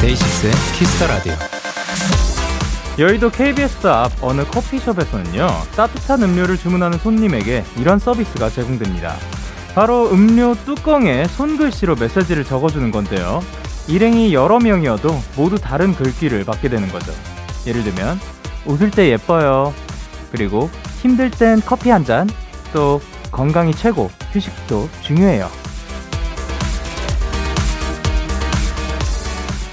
데이식스의 Kiss the Radio. 여의도 KBS 앞 어느 커피숍에서는요 따뜻한 음료를 주문하는 손님에게 이런 서비스가 제공됩니다. 바로 음료 뚜껑에 손글씨로 메시지를 적어주는 건데요. 일행이 여러 명이어도 모두 다른 글귀를 받게 되는 거죠. 예를 들면 웃을 때 예뻐요. 그리고 힘들 땐 커피 한 잔. 또 건강이 최고, 휴식도 중요해요.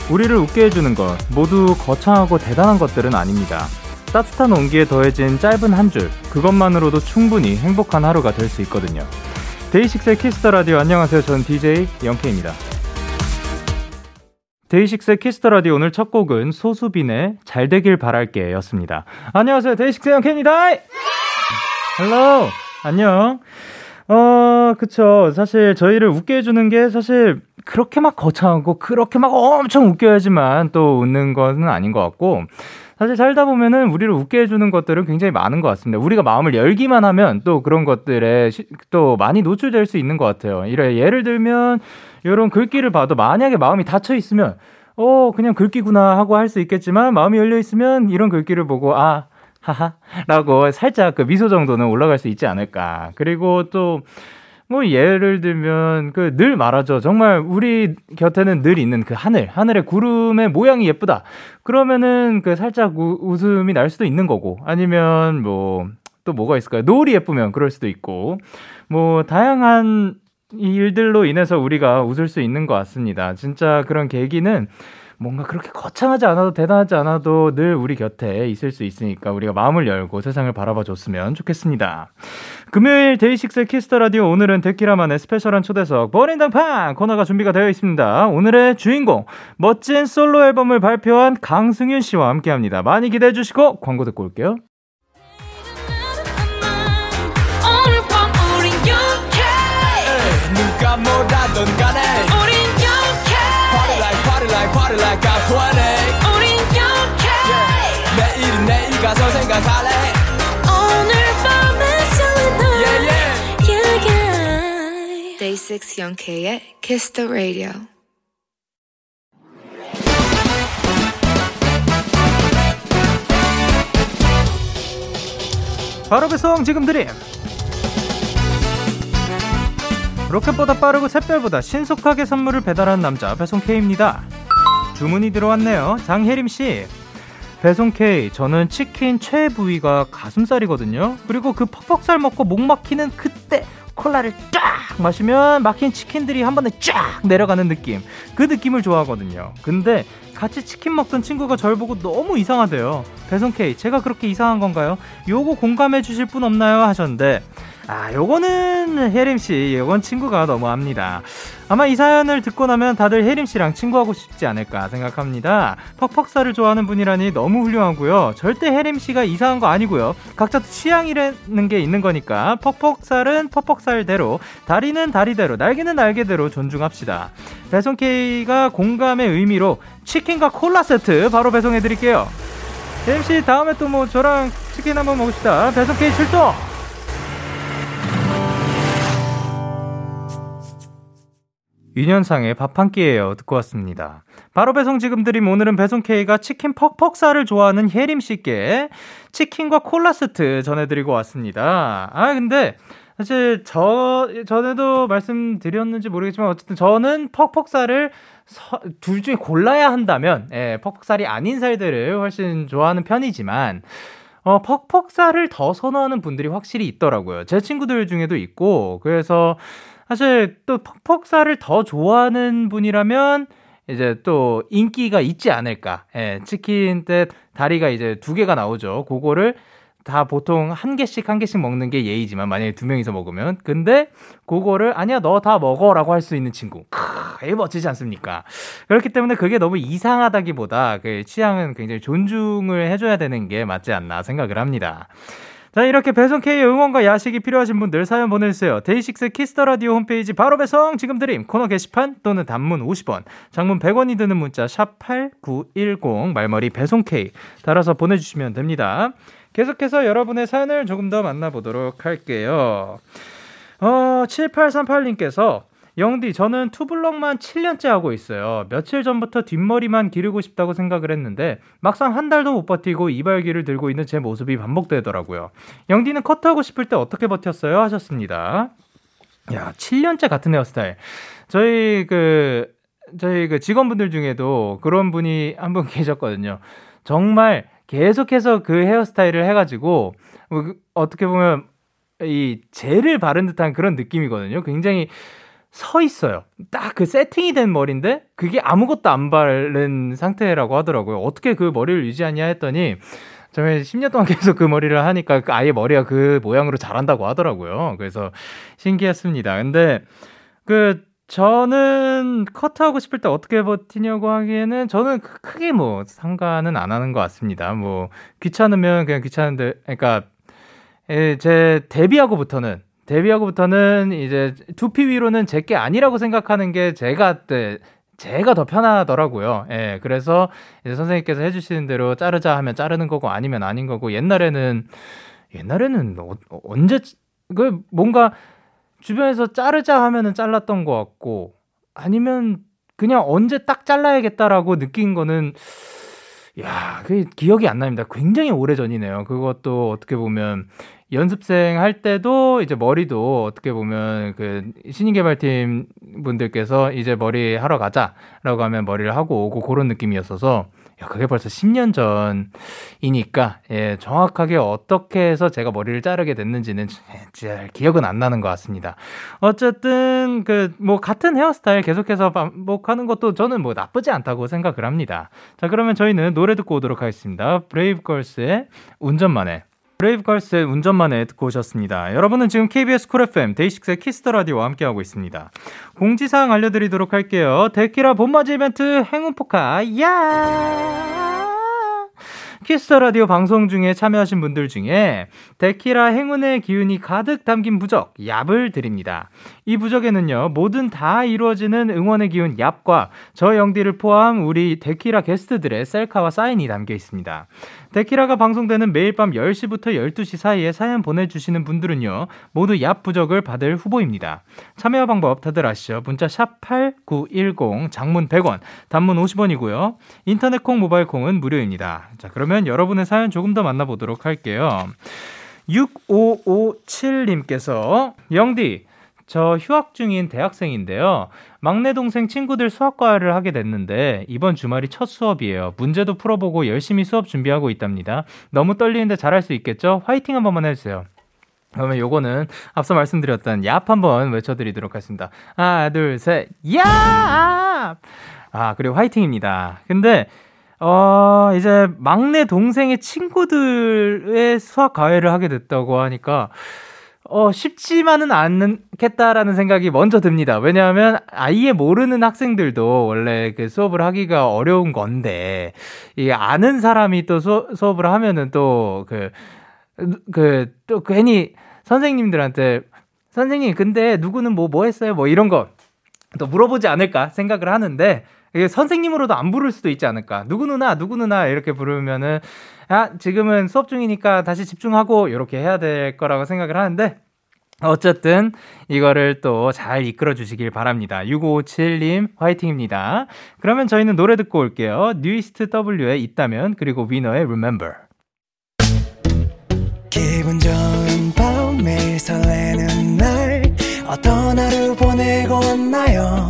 우리를 웃게 해주는 것 모두 거창하고 대단한 것들은 아닙니다. 따뜻한 온기에 더해진 짧은 한 줄, 그것만으로도 충분히 행복한 하루가 될 수 있거든요. 데이식스의 Kiss the Radio 안녕하세요. 저는 DJ 영케입니다. 데이식스의 Kiss the Radio 오늘 첫 곡은 소수빈의 잘 되길 바랄게 였습니다. 안녕하세요. 데이식스 영케입니다. Hello. 안녕. 어, 그쵸. 사실 저희를 웃게 해주는 게 사실 그렇게 막 거창하고 그렇게 막 엄청 웃겨야지만 또 웃는 거는 아닌 것 같고 사실 살다 보면은 우리를 웃게 해주는 것들은 굉장히 많은 것 같습니다. 우리가 마음을 열기만 하면 또 그런 것들에 시, 또 많이 노출될 수 있는 것 같아요. 이래 예를 들면 이런 글귀를 봐도 만약에 마음이 닫혀 있으면 어 그냥 글귀구나 하고 할 수 있겠지만 마음이 열려 있으면 이런 글귀를 보고 아 하하 라고 살짝 그 미소 정도는 올라갈 수 있지 않을까. 그리고 또 뭐 예를 들면 그 늘 말하죠. 정말 우리 곁에는 늘 있는 그 하늘, 하늘의 구름의 모양이 예쁘다. 그러면은 그 살짝 우, 웃음이 날 수도 있는 거고 아니면 뭐 또 뭐가 있을까요? 노을이 예쁘면 그럴 수도 있고 뭐 다양한 일들로 인해서 우리가 웃을 수 있는 것 같습니다. 진짜 그런 계기는 뭔가 그렇게 거창하지 않아도 대단하지 않아도 늘 우리 곁에 있을 수 있으니까 우리가 마음을 열고 세상을 바라봐 줬으면 좋겠습니다. 금요일 데이식스 Kiss the Radio 오늘은 데키라만의 스페셜한 초대석 버린당팡 코너가 준비가 되어 있습니다. 오늘의 주인공 멋진 솔로 앨범을 발표한 강승윤 씨와 함께합니다. 많이 기대해 주시고 광고 듣고 올게요. 누가 뭐라 party like I'm 20 우린 영케 내일은 내일 가서 생각할래. 오늘 밤에 설레 yeah, yeah. yeah, yeah. Day 6 영케의 Kiss the Radio. 바로 배송 지금 드림. 로켓보다 빠르고 샛별보다 신속하게 선물을 배달하는 남자 배송 K입니다. 주문이 들어왔네요. 장혜림 씨. 배송 K, 저는 치킨 최 부위가 가슴살이거든요. 그리고 그 퍽퍽살 먹고 목 막히는 그때 콜라를 쫙 마시면 막힌 치킨들이 한 번에 쫙 내려가는 느낌. 그 느낌을 좋아하거든요. 근데 같이 치킨 먹던 친구가 절 보고 너무 이상하대요. 배송 K, 제가 그렇게 이상한 건가요? 요거 공감해 주실 분 없나요? 하셨는데 아, 요거는 혜림 씨, 요건 친구가 너무합니다. 아마 이 사연을 듣고 나면 다들 혜림 씨랑 친구하고 싶지 않을까 생각합니다. 퍽퍽살을 좋아하는 분이라니 너무 훌륭하고요. 절대 혜림 씨가 이상한 거 아니고요. 각자 취향이라는 게 있는 거니까 퍽퍽살은 퍽퍽살대로, 다리는 다리대로, 날개는 날개대로 존중합시다. 배송K가 공감의 의미로 치킨과 콜라 세트 바로 배송해 드릴게요. 혜림 씨, 다음에 또 뭐 저랑 치킨 한번 먹읍시다. 배송K 출동! 윤현상의 밥 한 끼예요 듣고 왔습니다. 바로 배송 지금 드림 오늘은 배송 K가 치킨 퍽퍽살을 좋아하는 혜림 씨께 치킨과 콜라 세트 전해드리고 왔습니다. 아 근데 사실 저 전에도 말씀드렸는지 모르겠지만 어쨌든 저는 퍽퍽살을 서, 둘 중에 골라야 한다면 예, 퍽퍽살이 아닌 살들을 훨씬 좋아하는 편이지만 어, 퍽퍽살을 더 선호하는 분들이 확실히 있더라고요. 제 친구들 중에도 있고 그래서 사실 또 퍽퍽살을 더 좋아하는 분이라면 이제 또 인기가 있지 않을까. 예, 치킨 때 다리가 이제 두 개가 나오죠. 그거를 다 보통 한 개씩 한 개씩 먹는 게 예의지만 만약에 두 명이서 먹으면 근데 그거를 아니야 너 다 먹어라고 할 수 있는 친구 크, 멋지지 않습니까? 그렇기 때문에 그게 너무 이상하다기보다 그 취향은 굉장히 존중을 해줘야 되는 게 맞지 않나 생각을 합니다. 자, 이렇게 배송 K의 응원과 야식이 필요하신 분들 사연 보내주세요. 데이식스 Kiss the Radio 홈페이지 바로 배송 지금 드림 코너 게시판 또는 단문 50원, 장문 100원이 드는 문자 샵8910 말머리 배송 K 달아서 보내주시면 됩니다. 계속해서 여러분의 사연을 조금 더 만나보도록 할게요. 어, 7838님께서 영디, 저는 투블럭만 7년째 하고 있어요. 며칠 전부터 뒷머리만 기르고 싶다고 생각을 했는데, 막상 한 달도 못 버티고 이발기를 들고 있는 제 모습이 반복되더라고요. 영디는 커트하고 싶을 때 어떻게 버텼어요? 하셨습니다. 야, 7년째 같은 헤어스타일. 저희 그, 저희 그 직원분들 중에도 그런 분이 한 분 계셨거든요. 정말 계속해서 그 헤어스타일을 해가지고, 뭐그 어떻게 보면 이 젤을 바른 듯한 그런 느낌이거든요. 굉장히 서 있어요. 딱 그 세팅이 된 머리인데 그게 아무것도 안 바른 상태라고 하더라고요. 어떻게 그 머리를 유지하냐 했더니 저는 10년 동안 계속 그 머리를 하니까 그 아예 머리가 그 모양으로 자란다고 하더라고요. 그래서 신기했습니다. 근데 그 저는 커트하고 싶을 때 어떻게 버티냐고 하기에는 저는 크게 뭐 상관은 안 하는 것 같습니다. 뭐 귀찮으면 그냥 귀찮은데 그러니까 제 데뷔하고부터는 데뷔하고부터는 이제 두피 위로는 제 게 아니라고 생각하는 게 제가 때 제가 더 편하더라고요. 예, 그래서 이제 선생님께서 해주시는 대로 자르자 하면 자르는 거고 아니면 아닌 거고 옛날에는 옛날에는 어, 언제 그 뭔가 주변에서 자르자 하면은 잘랐던 것 같고 아니면 그냥 언제 딱 잘라야겠다라고 느낀 거는 야, 그 기억이 안 납니다. 굉장히 오래 전이네요. 그것도 어떻게 보면 연습생 할 때도 이제 머리도 어떻게 보면 그 신인 개발팀 분들께서 이제 머리 하러 가자라고 하면 머리를 하고 오고 그런 느낌이었어서 야, 그게 벌써 10년 전이니까, 예, 정확하게 어떻게 해서 제가 머리를 자르게 됐는지는 잘 기억은 안 나는 것 같습니다. 어쨌든, 그, 뭐, 같은 헤어스타일 계속해서 반복하는 것도 저는 뭐 나쁘지 않다고 생각을 합니다. 자, 그러면 저희는 노래 듣고 오도록 하겠습니다. 브레이브걸스의 운전만 해. 브레이브걸스의 운전만 해 듣고 오셨습니다. 여러분은 지금 KBS Cool FM 데이식스의 Kiss the Radio와 함께하고 있습니다. 공지사항 알려드리도록 할게요. 데키라 봄맞이 이벤트 행운 포카 얍! Kiss the Radio 방송 중에 참여하신 분들 중에 데키라 행운의 기운이 가득 담긴 부적 얍을 드립니다. 이 부적에는요 뭐든 다 이루어지는 응원의 기운 얍과 저 영디를 포함 우리 데키라 게스트들의 셀카와 사인이 담겨 있습니다. 데키라가 방송되는 매일 밤 10시부터 12시 사이에 사연 보내주시는 분들은요, 모두 얍 부적을 받을 후보입니다. 참여 방법 다들 아시죠? 문자 샵8910, 장문 100원, 단문 50원이고요. 인터넷 콩, 모바일 콩은 무료입니다. 자, 그러면 여러분의 사연 조금 더 만나보도록 할게요. 6557님께서, 영디, 저 휴학 중인 대학생인데요. 막내 동생 친구들 수학과를 하게 됐는데 이번 주말이 첫 수업이에요. 문제도 풀어보고 열심히 수업 준비하고 있답니다. 너무 떨리는데 잘할 수 있겠죠? 화이팅 한 번만 해주세요. 그러면 요거는 앞서 말씀드렸던 얍 한번 외쳐드리도록 하겠습니다. 하나, 둘, 셋, 얍! 아, 그리고 화이팅입니다. 근데, 어, 이제 막내 동생의 친구들의 수학 과외를 하게 됐다고 하니까, 어, 쉽지만은 않겠다라는 생각이 먼저 듭니다. 왜냐하면 아예 모르는 학생들도 원래 그 수업을 하기가 어려운 건데, 이 아는 사람이 또 수, 수업을 하면은 또 그, 그, 또 괜히 선생님들한테 선생님, 근데 누구는 뭐, 뭐 했어요? 뭐 이런 거 또 물어보지 않을까 생각을 하는데, 선생님으로도 안 부를 수도 있지 않을까. 누구 누나, 누구 누나 이렇게 부르면은 아, 지금은 수업 중이니까 다시 집중하고 이렇게 해야 될 거라고 생각을 하는데 어쨌든 이거를 또 잘 이끌어 주시길 바랍니다. 6557님 화이팅입니다. 그러면 저희는 노래 듣고 올게요. 뉴이스트 W에 있다면 그리고 위너의 Remember. 기분 좋은 밤 매일 설레는 날 어떤 하루 보내고 왔나요?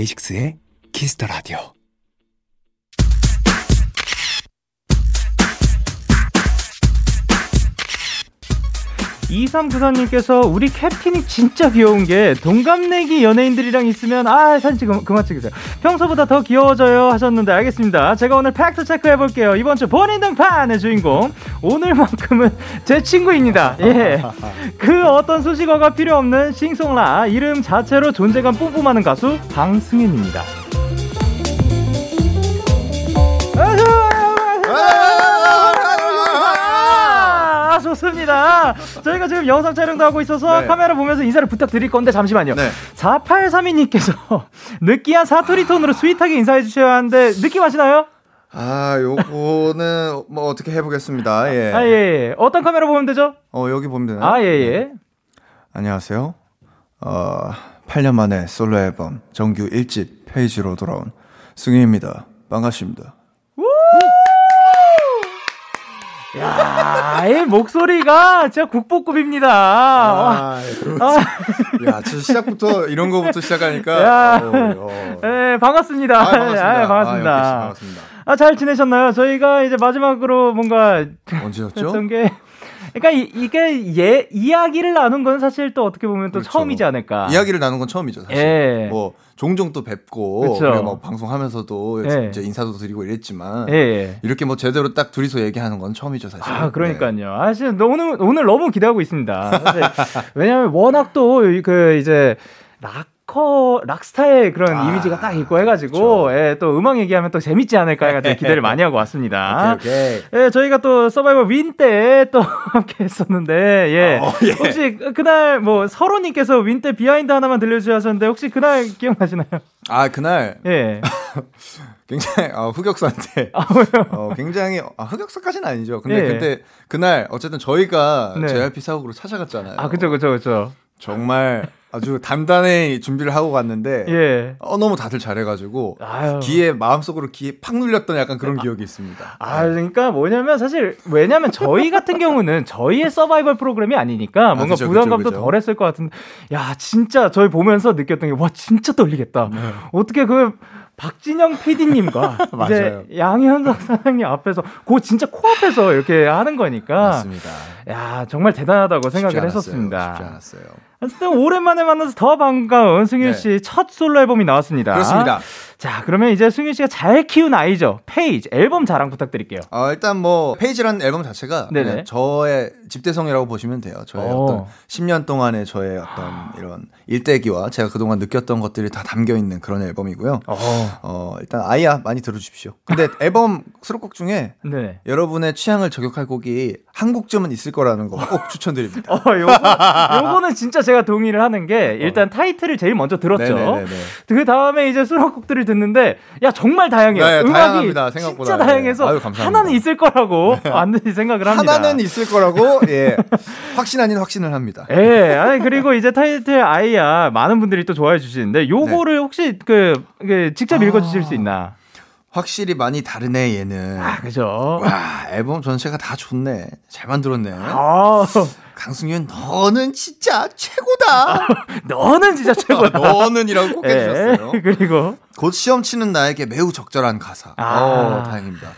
데이식스의 Kiss the Radio 2394님께서 우리 캡틴이 진짜 귀여운 게 동갑내기 연예인들이랑 있으면 아 사진 찍으 그만 찍으세요. 평소보다 더 귀여워져요 하셨는데 알겠습니다. 제가 오늘 팩트 체크 해 볼게요. 이번 주 본인 등판의 주인공 오늘만큼은 제 친구입니다. 예, 그 어떤 수식어가 필요 없는 싱송라 이름 자체로 존재감 뿜뿜하는 가수 방승윤입니다. 좋습니다. 저희가 지금 영상 촬영도 하고 있어서 네. 카메라 보면서 인사를 부탁드릴 건데 잠시만요. 네. 4832님께서 느끼한 사투리 톤으로 sweet하게 인사해 주셔야 하는데 느낌 아시나요? 아, 요거는 뭐 어떻게 해보겠습니다. 예. 아, 예, 예. 어떤 카메라 보면 되죠? 어, 여기 보면 되나요? 아, 예, 예. 네. 안녕하세요. 어, 8년 만에 솔로 앨범 정규 1집 페이지로 돌아온 승윤입니다. 반갑습니다. 야, 이 목소리가 진짜 국보급입니다. 아, 아. 야, 진짜 시작부터 이런 거부터 시작하니까. 야, 어, 어. 네, 반갑습니다. 아, 반갑습니다. 아, 반갑습니다. 아, 반갑습니다. 아, 잘 지내셨나요? 저희가 이제 마지막으로 뭔가 언제였죠? 했던 게 그러니까 이, 게 예, 이야기를 나눈 건 사실 또 어떻게 보면 또 그렇죠. 처음이지 않을까. 이야기를 나눈 건 처음이죠, 사실. 예. 뭐 종종 또 뵙고. 뭐 방송하면서도 예. 이제 인사도 드리고 이랬지만 예. 이렇게 뭐 제대로 딱 둘이서 얘기하는 건 처음이죠, 사실. 아, 그러니까요. 네. 사실 오늘 오늘 너무 기대하고 있습니다. 왜냐하면 워낙 또 그 이제 락 락커 rock star의 그런 아, 이미지가 딱 있고 해가지고 그렇죠. 예, 또 음악 얘기하면 또 재밌지 않을까 해가지고 기대를 많이 하고 왔습니다. 오케이, 오케이. 예, 저희가 또 서바이벌 WIN 때 또 함께 했었는데 예. 어, 예. 혹시 그날 뭐 서로님께서 WIN 때 behind 하나만 들려주셨는데 혹시 그날 기억나시나요? 아 그날 예. 굉장히 어, 흑역사인데 아, 어, 굉장히 아, 흑역사까지는 아니죠. 근데 예. 그때 그날 어쨌든 저희가 네. JYP 사옥으로 찾아갔잖아요. 아 그죠 그죠 그죠. 정말 아주 단단히 준비를 하고 갔는데 예. 어 너무 다들 잘해가지고 아유. 귀에 마음속으로 귀에 팍 눌렸던 약간 그런 아, 기억이 있습니다. 아 그러니까 뭐냐면 사실 왜냐면 저희 같은 경우는 저희의 서바이벌 프로그램이 아니니까 아, 뭔가 아, 그쵸, 부담감도 그쵸, 그쵸. 덜했을 것 같은데 야 진짜 저희 보면서 느꼈던 게 와 진짜 떨리겠다. 네. 어떻게 그 박진영 PD님과 이제 양현석 사장님 앞에서 그 진짜 코앞에서 이렇게 하는 거니까 맞습니다. 야 정말 대단하다고 생각을 않았어요. 했었습니다. 쉽지 않았어요. 어쨌든 오랜만에 만나서 더 반가운 승윤 씨 첫 네. 솔로 앨범이 나왔습니다. 그렇습니다. 자, 그러면 이제 승윤 씨가 잘 키운 아이죠. 페이지 앨범 자랑 부탁드릴게요. 어, 일단 뭐 페이지라는 앨범 자체가 네네. 저의 집대성이라고 보시면 돼요. 저의 오. 어떤 10년 동안의 저의 어떤 이런 일대기와 제가 그동안 느꼈던 것들이 다 담겨 있는 그런 앨범이고요. 어, 어 일단 아이야 많이 들어 주십시오. 근데 앨범 수록곡 중에 네. 여러분의 취향을 저격할 곡이 한 곡쯤은 있을 거라는 거 꼭 추천드립니다. 어, 요거, 요거는 진짜 제가 동의를 하는 게 일단 타이틀을 제일 먼저 들었죠. 그 다음에 이제 수록곡들을 듣는데 야 정말 다양해요. 네, 음악이 다양합니다, 생각보다. 진짜 다양해서 네. 아유, 하나는 있을 거라고 네. 완전히 생각을 합니다. 하나는 있을 거라고 예 확신 아닌 확신을 합니다. 예, 아니 그리고 이제 타이틀 아이야 많은 분들이 또 좋아해 주시는데 요거를 네. 혹시 그, 그 직접 아... 읽어주실 수 있나? 확실히 많이 다르네 얘는. 아 그죠. 와 앨범 전체가 다 좋네. 잘 만들었네. 아. 강승윤 너는 진짜 최고다. 너는 진짜 최고다. 너는이라고 꼭 해주셨어요. 예, 그리고 곧 시험 치는 나에게 매우 적절한 가사. 아. 어, 다행입니다.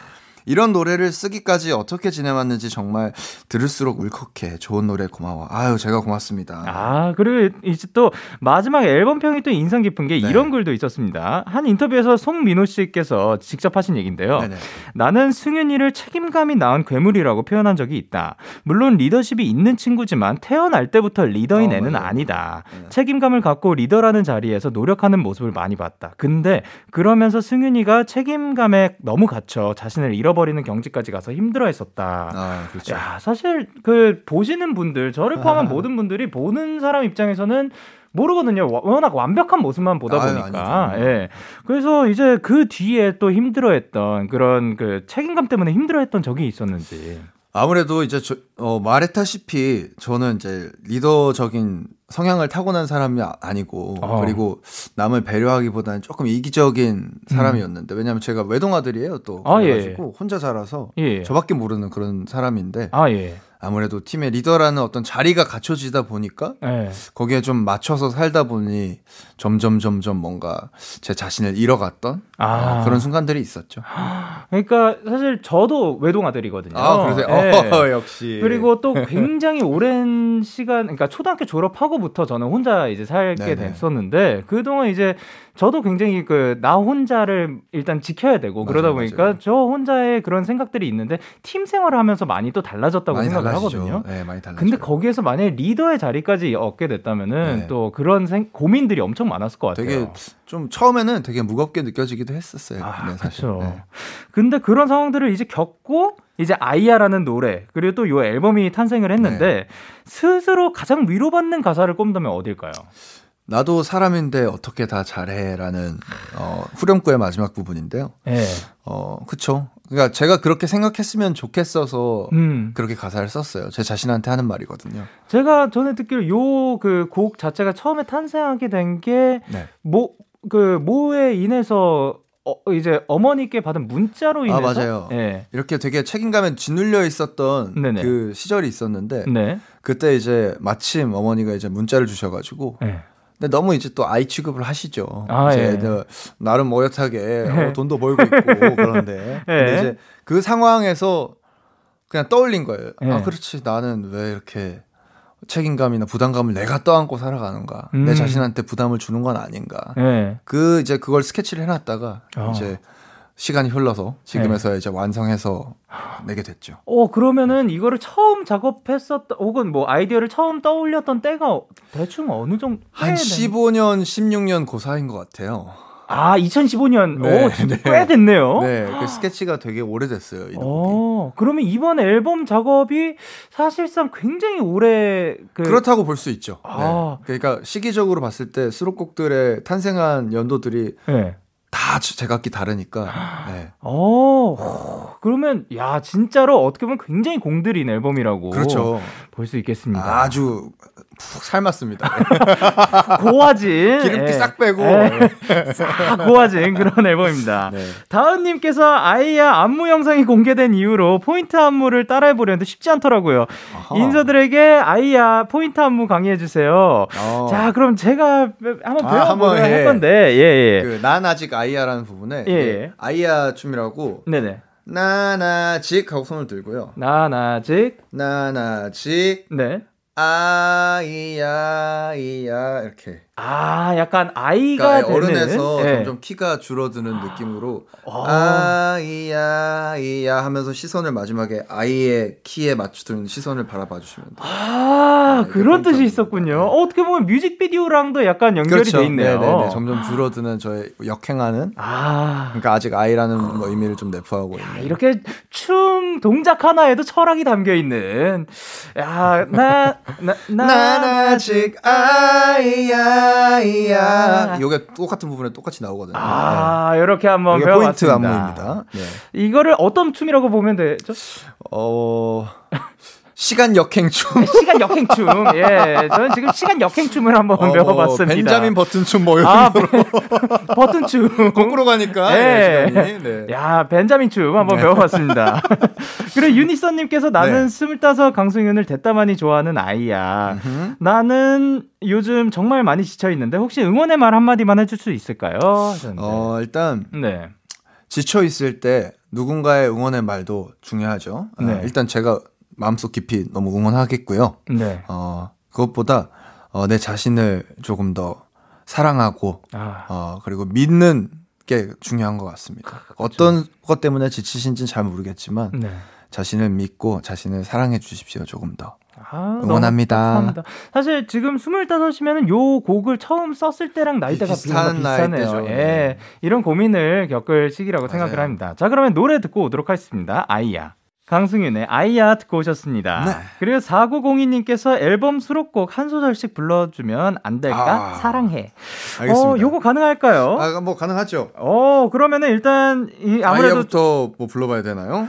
이런 노래를 쓰기까지 어떻게 지내왔는지 정말 들을수록 울컥해. 좋은 노래 고마워. 아유, 제가 고맙습니다. 아, 그리고 이제 또 마지막 앨범 평이 또 인상 깊은 게 네. 이런 글도 있었습니다. 한 인터뷰에서 송민호 씨께서 직접 하신 얘기인데요. 네네. 나는 승윤이를 책임감이 나은 괴물이라고 표현한 적이 있다. 물론 리더십이 있는 친구지만 태어날 때부터 리더인 어, 애는 맞아요. 아니다. 네. 책임감을 갖고 리더라는 자리에서 노력하는 모습을 많이 봤다. 근데 그러면서 승윤이가 책임감에 너무 갇혀 자신을 잃어 잃어버리는 경지까지 가서 힘들어했었다. 아, 그렇죠. 야, 사실 그 보시는 분들, 저를 포함한 아. 모든 분들이 보는 사람 입장에서는 모르거든요. 워낙 완벽한 모습만 보다 보니까. 아유, 예. 그래서 이제 그 뒤에 또 힘들어했던 그런 그 책임감 때문에 힘들어했던 적이 있었는지. 아무래도 이제 저, 어, 말했다시피 저는 이제 리더적인 성향을 타고난 사람이 아, 니고 어. 그리고 남을 배려하기보다는 조금 이기적인 사람이었는데 음. 왜냐하면 제가 외동아들이에요 또 아, 예. 그래가지고 예. 혼자 자라서 예. 저밖에 모르는 그런 사람인데 아, 예. 아무래도 팀의 리더라는 어떤 자리가 갖춰지다 보니까 네. 거기에 좀 맞춰서 살다 보니 점점 점점 뭔가 제 자신을 잃어갔던 아. 어, 그런 순간들이 있었죠. 그러니까 사실 저도 외동 아들이거든요. 아, 그러세요? 네. 어, 역시. 그리고 또 굉장히 오랜 시간, 그러니까 초등학교 졸업하고부터 저는 혼자 이제 살게 네네. 됐었는데 그동안 이제 저도 굉장히 그 나 혼자를 일단 지켜야 되고 맞아요, 그러다 보니까 맞아요. 저 혼자의 그런 생각들이 있는데 팀 생활을 하면서 많이 또 달라졌다고 많이 생각을 달라지죠. 하거든요. 네, 많이 달라져. 근데 거기에서 만약에 리더의 자리까지 얻게 됐다면은 네. 또 그런 생, 고민들이 엄청 많았을 것 같아요. 되게 좀 처음에는 되게 무겁게 느껴지기도 했었어요. 아, 네, 사실. 그렇죠. 네. 근데 그런 상황들을 이제 겪고 이제 아이야라는 노래 그리고 또 요 앨범이 탄생을 했는데 네. 스스로 가장 위로받는 가사를 꼽는다면 어딜까요? 나도 사람인데 어떻게 다 잘해라는 어, 후렴구의 마지막 부분인데요. 네. 어, 그쵸. 그러니까 제가 그렇게 생각했으면 좋겠어서 음. 그렇게 가사를 썼어요. 제 자신한테 하는 말이거든요. 제가 전에 듣기로 요 그 곡 자체가 처음에 탄생하게 된게뭐그 뭐에 인해서 어, 이제 어머니께 받은 문자로 아, 인해서 아 맞아요. 네. 이렇게 되게 책임감에 짓눌려 있었던 네네. 그 시절이 있었는데 네. 그때 이제 마침 어머니가 이제 문자를 주셔가지고 네. 근데 너무 이제 또 아이 취급을 하시죠. 아, 이제 예. 나름 어엿하게 어, 예. 돈도 벌고 있고 그런데 예. 근데 이제 그 상황에서 그냥 떠올린 거예요. 예. 아 그렇지 나는 왜 이렇게 책임감이나 부담감을 내가 떠안고 살아가는가 음. 내 자신한테 부담을 주는 건 아닌가 예. 그 이제 그걸 스케치를 해놨다가 어. 이제 시간이 흘러서 지금에서 네. 이제 완성해서 내게 됐죠. 어 그러면은 이거를 처음 작업했었던 혹은 뭐 아이디어를 처음 떠올렸던 때가 대충 어느 정도 한 15년 16년 고 사이인 것 같아요. 아 2015년 네, 오 진짜 네. 꽤 됐네요. 네, 그 스케치가 되게 오래됐어요. 이 어, 그러면 이번 앨범 작업이 사실상 굉장히 오래 그... 그렇다고 볼 수 있죠. 아. 네. 그러니까 시기적으로 봤을 때 수록곡들의 탄생한 연도들이 네. 다 제각기 다르니까. 네. 어, 그러면 야 진짜로 어떻게 보면 굉장히 공들인 앨범이라고 그렇죠. 볼 수 있겠습니다. 아주 푹 삶았습니다. 고화진 기름기 네. 싹 빼고 네. 싹 고화진 그런 앨범입니다. 네. 다은님께서 아이야 안무 영상이 공개된 이후로 포인트 안무를 따라해 보려는데 쉽지 않더라고요. 아하. 인서들에게 아이야 포인트 안무 강의해 주세요. 어. 자 그럼 제가 한번 아, 배워보려 할 건데 예, 예. 그난 아직 아이야라는 부분에 예. 예. 아이야 춤이라고 네네. 나나직 하고 손을 들고요. 나나직 나나직 네. 아이야 이야 이렇게 아, 약간 아이가 그러니까 되는 어른에서 네. 점점 키가 줄어드는 느낌으로 아. 아이야 이야 하면서 시선을 마지막에 아이의 키에 맞추는 시선을 바라봐 주시면 돼요. 아, 네, 그런 뜻이 있었군요. 네. 어, 떻게 보면 뮤직비디오랑도 약간 연결이 그렇죠. 돼 있네요. 네, 네, 점점 줄어드는 저의 역행하는 아. 그러니까 아직 아이라는 뭐 의미를 좀 내포하고 있는. 아, 이렇게 춤 동작 하나에도 철학이 담겨 있는. 야, 나 나, 나, 난 아직 아이야 아이야. 요게 똑같은 부분에 똑같이 나오거든요. 아, 이렇게 네. 한번 배워봤습니다. 포인트 안무입니다. 네. 이거를 어떤 춤이라고 보면 되죠? 어. 시간 역행춤. 시간 역행춤. 예. 저는 지금 시간 역행춤을 한번 어, 배워봤습니다. 벤자민 버튼춤 뭐 이런 아, 거. 버튼춤. 거꾸로 가니까. 예. 네. 네. 야, 벤자민 춤 한번 네. 배워봤습니다. 그리고 유니선님께서 나는 네. 스물다섯 강승윤을 대따만이 좋아하는 아이야. 음흠. 나는 요즘 정말 많이 지쳐있는데 혹시 응원의 말 한마디만 해줄 수 있을까요? 하셨는데. 어, 일단. 네. 지쳐있을 때 누군가의 응원의 말도 중요하죠. 아, 네. 아, 일단 제가 마음속 깊이 너무 응원하겠고요. 네. 어, 그것보다 어, 내 자신을 조금 더 사랑하고 아. 어, 그리고 믿는 게 중요한 것 같습니다. 그렇죠. 어떤 것 때문에 지치신지는 잘 모르겠지만 네. 자신을 믿고 자신을 사랑해 주십시오. 조금 더. 아, 응원합니다. 사실 지금 25이면 요 곡을 처음 썼을 때랑 나이대가 비슷한 비슷하네요. 예. 네. 이런 고민을 겪을 시기라고 맞아요. 생각을 합니다. 자, 그러면 노래 듣고 오도록 하겠습니다. 아이야. 강승윤의 아이야 듣고 오셨습니다. 네. 그리고 4902님께서 앨범 수록곡 한 소절씩 불러주면 안 될까? 아, 사랑해. 알겠습니다. 어, 요거 가능할까요? 아, 뭐 가능하죠. 어, 그러면은 일단 이 아무래도 아이야부터 뭐 불러봐야 되나요?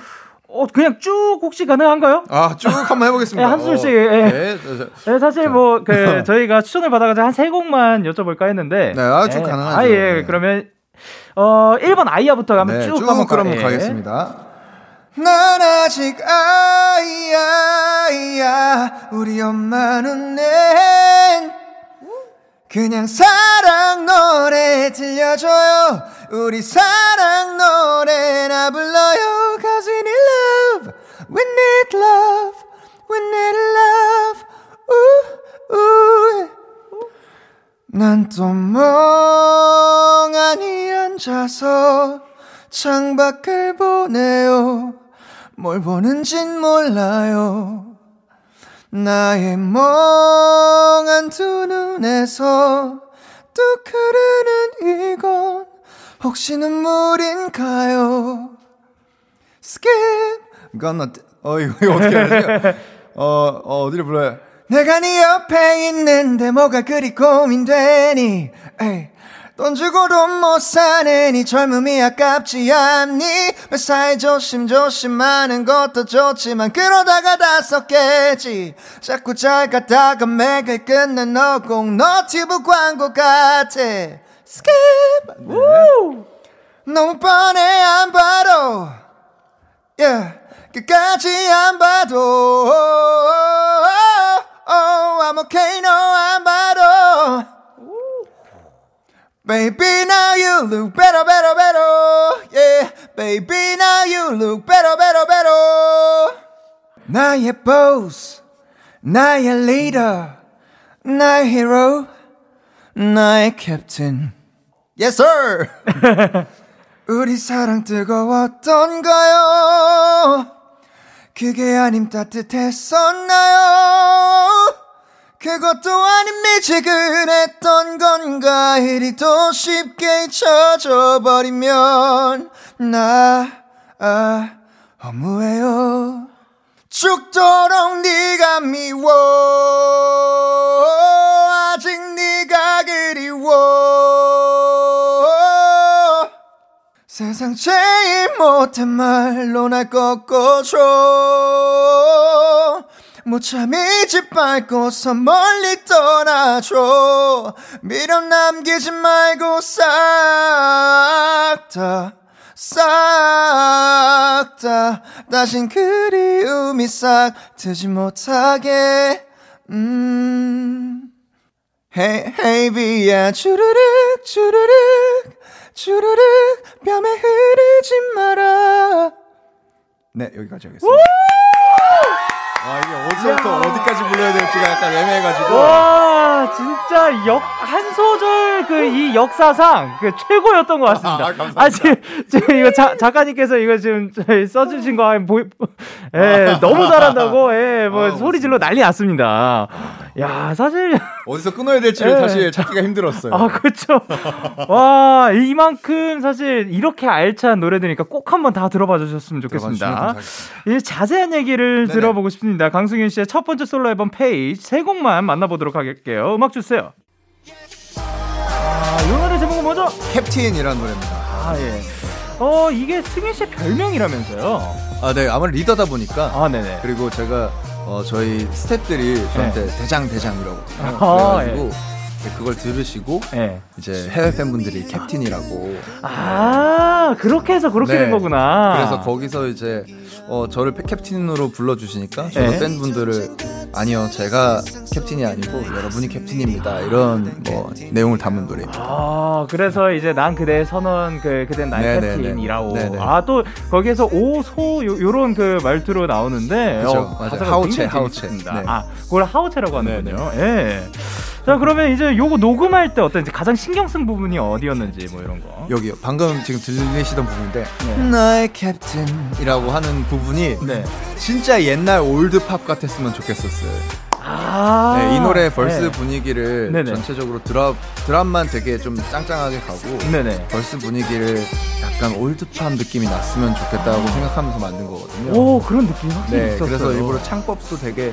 어, 그냥 쭉 혹시 가능한가요? 아, 쭉 한번 해보겠습니다. 네, 한 소절씩. 예. 네, 네, 사실 뭐, 그, 저희가 추천을 받아가지고 한 세 곡만 여쭤볼까 했는데. 네, 아, 쭉 예. 가능하죠. 아, 예. 그러면, 어, 1번 아이야부터 한번 네, 쭉, 쭉 한번 그러면 예. 가겠습니다. 난 아직 아이야. 우리 엄마는 낸 그냥 사랑 노래 들려줘요. 우리 사랑 노래나 불러요. Cause we need love. We need love. We need love. 난또 멍하니 앉아서 창밖을 보네요 뭘 보는진 몰라요 나의 멍한 두 눈에서 뚝 흐르는 이건 혹시 눈물인가요? skip 건너 어 이거, 이거 어떻게 하지? 어, 어 어디를 불러요? 내가 네 옆에 있는데 뭐가 그리 고민되니 에이. 돈 주고 돈못 사는 이 젊음이 아깝지 않니 회사에 조심조심 하는 것도 좋지만 그러다가 다 썩겠지 자꾸 잘 가다가 맥을 끊는 너꼭 너튜브 광고 같아 스킵 너무 뻔해 안 봐도 yeah. 끝까지 안 봐도 oh, oh, I'm okay no 안 봐도 Baby, now you look better, better, better. Yeah, baby, now you look better, better, better. 나의 boss, 나의 leader, 나의 hero, 나의 captain. Yes, sir. 우리 사랑 뜨거웠던가요? 그게 아님 따뜻했었나요? 그것도 아닌 미지근했던 건가? 이리 더 쉽게 잊혀져 버리면 나 아, 허무해요. 죽도록 네가 미워. 아직 네가 그리워. 세상 제일 못한 말로 날 꺾어줘 무참히 짓밟고서 멀리 떠나줘. 미련 남기지 말고 싹 다 싹 다. 다신 그리움이 싹 트지 못하게. 음. Hey hey 비야 주르륵 주르륵 주르륵. 뺨에 흐르지 마라. 네 여기까지 하겠습니다 아 이게 어디서부터 야. 어디까지 불러야 될지가 약간 애매해가지고. 와 진짜 역 한 소절 그 이 역사상 그 최고였던 것 같습니다. 아, 감사합니다. 아 지금, 지금 이거 자, 작가님께서 이거 지금 써주신 거 보이, 예 너무 잘한다고 예 뭐 아, 소리 질러 난리 났습니다. 야 사실 어디서 끊어야 될지를 예. 사실 찾기가 힘들었어요. 아 그렇죠. 와 이만큼 사실 이렇게 알찬 노래들이니까 꼭 한번 다 들어봐 주셨으면 좋겠습니다. 이 자세한 얘기를 네네. 들어보고 싶습니다. 강승윤 씨의 첫 번째 솔로 앨범 페이지 세 곡만 만나보도록 할게요. 음악 주세요. 아, 이 노래 제목은 뭐죠? 캡틴이라는 노래입니다. 아, 예. 어, 이게 승윤 씨의 별명이라면서요? 아, 네. 아무래도 리더다 보니까. 아, 네네. 그리고 제가 어, 저희 스탭들이 저한테 네. 대장 대장이라고. 아, 그래가지고 예. 그걸 들으시고 네. 이제 해외 팬분들이 캡틴이라고. 아 그렇게 해서 그렇게 네. 된 거구나. 그래서 거기서 이제 어, 저를 캡틴으로 불러주시니까 저도 네. 팬분들을 아니요 제가 캡틴이 아니고 여러분이 캡틴입니다. 이런 뭐 내용을 담은 노래입니다. 아 그래서 이제 난 그대의 선언 그 그대 나의 네, 네, 네. 캡틴이라고. 아 또 거기에서 오소 요런 그 말투로 나오는데 그쵸, 어, 하우체 하우체. 아 그걸 하우체라고 하는군요. 예. 자 그러면 이제 요거 녹음할 때 어떤 가장 신경 쓴 부분이 어디였는지 뭐 이런 거 여기요 방금 지금 들리시던 부분인데 네. 나의 캡틴이라고 하는 부분이 네. 진짜 옛날 old pop 같았으면 좋겠었어요 아~ 네, 이 노래 verse 네. 분위기를 네네. 전체적으로 drop drop만 되게 좀 짱짱하게 가고 네네. verse 분위기를 약간 old pop 느낌이 났으면 좋겠다고 생각하면서 만든 거거든요. 오 그런 느낌이 확실히 네, 있었어요. 그래서 일부러 창법도 되게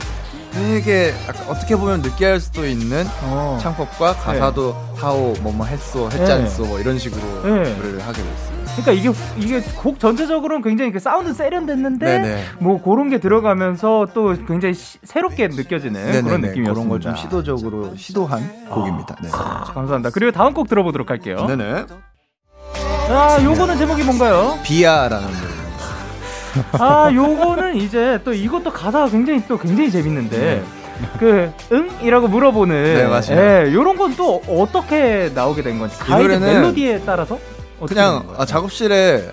되게 어떻게 보면 느끼할 수도 있는 어. 창법과 가사도 네. 하오 뭐뭐 했어 했잖소 네. 뭐 이런 식으로 네. 노래를 하게 됐어요. 그러니까 이게 이게 곡 전체적으로는 굉장히 그 사운드 세련됐는데 네네. 뭐 그런 게 들어가면서 또 굉장히 시, 새롭게 느껴지는 네네네. 그런 느낌이었습니다. 그런 걸 좀 시도적으로 시도한 아. 곡입니다. 네. 감사합니다. 그리고 다음 곡 들어보도록 할게요. 네네. 자, 요거는 제목이 뭔가요? 비아라는 노래. 아, 요거는 이제 또 이것도 가사가 굉장히 또 굉장히 재밌는데. 네. 그 응이라고 물어보는 네 맞아요. 예, 요런 건 또 어떻게 나오게 된 건지 가이드 멜로디에 따라서 그냥 아, 작업실에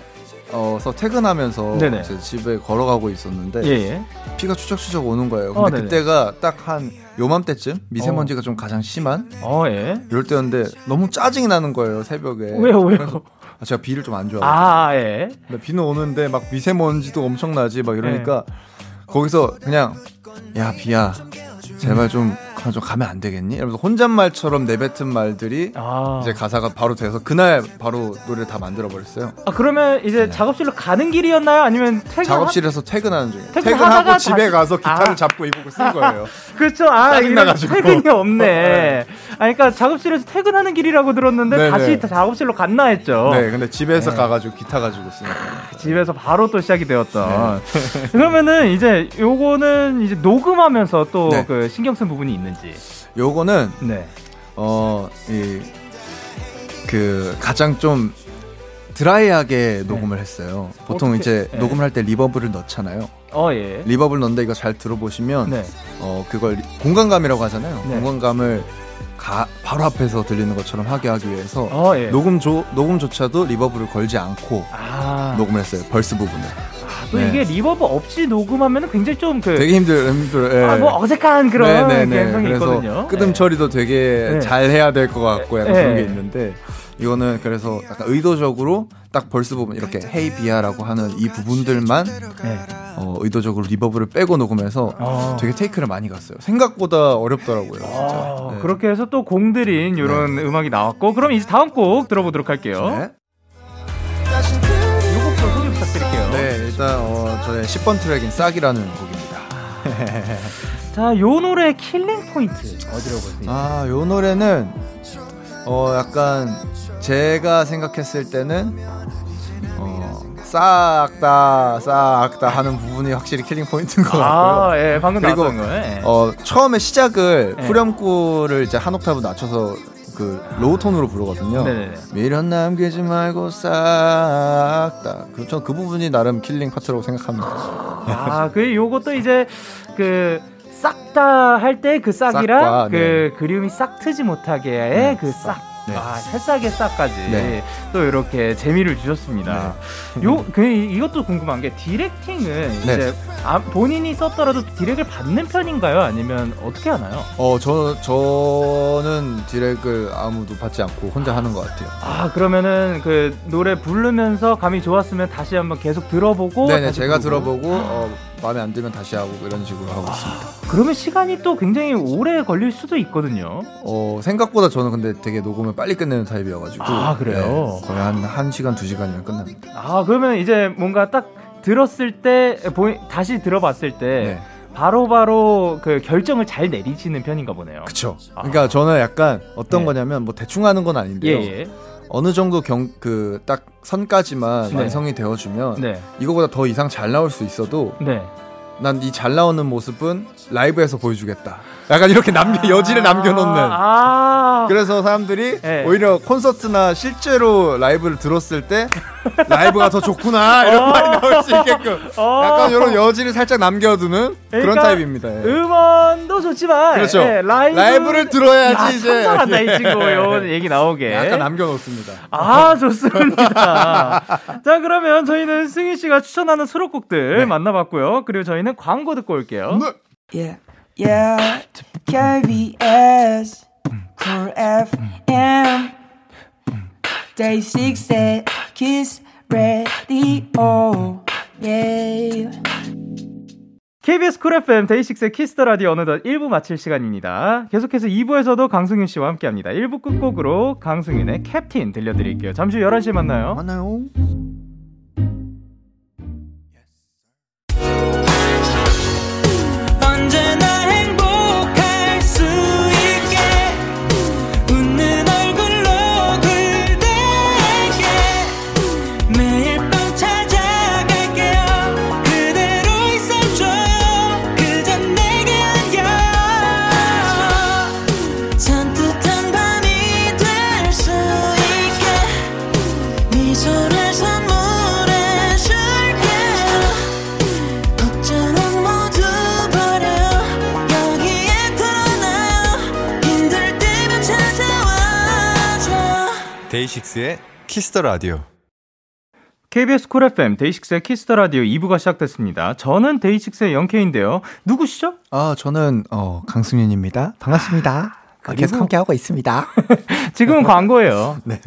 어서 퇴근하면서 제 집에 걸어가고 있었는데 예, 예. 피가 추적추적 오는 거예요. 근데 어, 그때가 딱 한 요맘때쯤 미세먼지가 어. 좀 가장 심한 어, 예. 이럴 때였는데 너무 짜증이 나는 거예요 새벽에. 왜요 왜요? 아, 제가 비를 좀 안 좋아해요. 아 예. 비는 오는데 막 미세먼지도 엄청나지 막 이러니까 예. 거기서 그냥 야 비야 제발 좀, 좀 가면 안 되겠니? 이러면서 혼잣말처럼 내뱉은 말들이 아. 이제 가사가 바로 돼서 그날 바로 노래를 다 만들어 버렸어요. 아 그러면 이제 네. 작업실로 가는 길이었나요? 아니면 퇴근 작업실에서 퇴근하는 중에 퇴근하고 집에 다시... 가서 기타를 아. 잡고 이 곡을 쓴 거예요. 그렇죠. 아 이런 퇴근이 없네. 네. 아 그러니까 작업실에서 퇴근하는 길이라고 들었는데 네네. 다시 작업실로 갔나 했죠. 네, 근데 집에서 네. 가가지고 기타 가지고 쓰니까 집에서 바로 또 시작이 되었던. 네. 그러면은 이제 요거는 이제 녹음하면서 또그 네. 신경 쓴 부분이 있는 지. 요거는 네. 어, 이, 그 가장 좀 드라이하게 녹음을 네. 했어요. 보통 어떻게, 이제 네. 녹음을 할 때 reverb를 넣잖아요. 어, 예. reverb를 넣는데 이거 잘 들어보시면 네. 어, 그걸 공간감이라고 하잖아요. 네. 공간감을 가, 바로 앞에서 들리는 것처럼 하게 하기 위해서 어, 예. 녹음 조 녹음조차도 reverb를 걸지 않고 아. 녹음을 했어요. verse 부분을. 또 네. 이게 reverb 없이 녹음하면 굉장히 좀 그 되게 힘들 힘들 예. 아 뭐 어색한 그런 네, 네, 네. 감성이 있거든요. 끝음 처리도 되게 네. 잘 해야 될 것 같고 약간 그런 게 있는데 이거는 그래서 약간 의도적으로 딱 verse 부분 이렇게 헤이 비아라고 하는 이 부분들만 네. 어, 의도적으로 reverb를 빼고 녹음해서 아. 되게 take를 많이 갔어요. 생각보다 어렵더라고요. 아, 네. 그렇게 해서 또 공들인 이런 네. 음악이 나왔고 그럼 이제 다음 곡 들어보도록 할게요. 10번 트랙인 싹이라는 곡입니다. 자, 요 노래 killing 포인트 어디로 보세요? 아, 요 노래는 어 약간 제가 생각했을 때는 어 싹다 싹다 하는 부분이 확실히 killing 포인트인 것 같고요. 아, 예, 방금 그리고 거, 예. 어 처음에 시작을 예. 후렴구를 이제 한 옥타브 낮춰서 그 low 톤으로 부르거든요. 네네. 미련 남기지 말고 싹다. 그전 그 부분이 나름 killing 파트라고 생각합니다. 아, 그 요것도 이제 그 싹다 할 때 그 싹이랑 싹과, 그 네. 그림이 싹 트지 못하게의 네, 그싹 네. 아, 새싹의 싹까지 네. 또 이렇게 재미를 주셨습니다. 네. 요, 그, 이것도 궁금한 게 디렉팅은 네. 이제 아, 본인이 썼더라도 디렉을 받는 편인가요? 아니면 어떻게 하나요? 어, 저, 저는 디렉을 아무도 받지 않고 혼자 하는 것 같아요. 아, 그러면은 그 노래 부르면서 감이 좋았으면 다시 한번 계속 들어보고. 네네, 제가 부르고. 들어보고, 어, 마음에 안 들면 다시 하고 이런 식으로 하고 아, 있습니다. 그러면 시간이 또 굉장히 오래 걸릴 수도 있거든요. 어 생각보다 저는 근데 되게 녹음을 빨리 끝내는 타입이어가지고 아 그래요? 네, 거의 한1 시간 2 시간이면 끝납니다. 아 그러면 이제 뭔가 딱 들었을 때 다시 들어봤을 때. 네. 바로바로 바로 그 결정을 잘 내리시는 편인가 보네요. 그쵸. 아. 그러니까 저는 약간 어떤 네. 거냐면 뭐 대충 하는 건 아닌데요. 예, 예. 어느 정도 경 그 딱 선까지만 네. 완성이 되어주면 네. 이거보다 더 이상 잘 나올 수 있어도 네. 난이 잘 나오는 모습은 라이브에서 보여주겠다. 약간 이렇게 남겨 아~ 여지를 남겨놓는. 아~ 그래서 사람들이 네. 오히려 콘서트나 실제로 라이브를 들었을 때 라이브가 더 좋구나 이런 어~ 말이 나올 수 있게끔 어~ 약간 이런 여지를 살짝 남겨두는 그러니까 그런 타입입니다. 예. 음원도 좋지만 그렇죠. 예, 라이브... 를 들어야지 야, 이제 한다 이 친구 요 얘기 나오게 약간 남겨놓습니다. 아 좋습니다. 자 그러면 저희는 승희 씨가 추천하는 수록곡들 네. 만나봤고요. 그리고 저희는 광고 듣고 올게요. 네. Yeah. Yeah, KBS, Cool FM, Day 6 at Kiss Radio, yeah. KBS 쿨 FM 데이식스의 키스 더 라디오 어느덧 1부 마칠 시간입니다. 계속해서 2부에서도 강승윤 씨와 함께 합니다. 1부 끝곡으로 강승윤의 캡틴 들려드릴게요. 잠시 후 11시에 만나요. 만나요. 데이식스의 키스 더 라디오. KBS 쿨 FM 데이식스의 키스 더 라디오 2부가 시작됐습니다. 저는 데이식스의 영케인데요. 누구시죠? 아, 저는 어, 강승윤입니다. 반갑습니다. 아, 계속 함께 하고 있습니다. 지금은 광고예요. 네.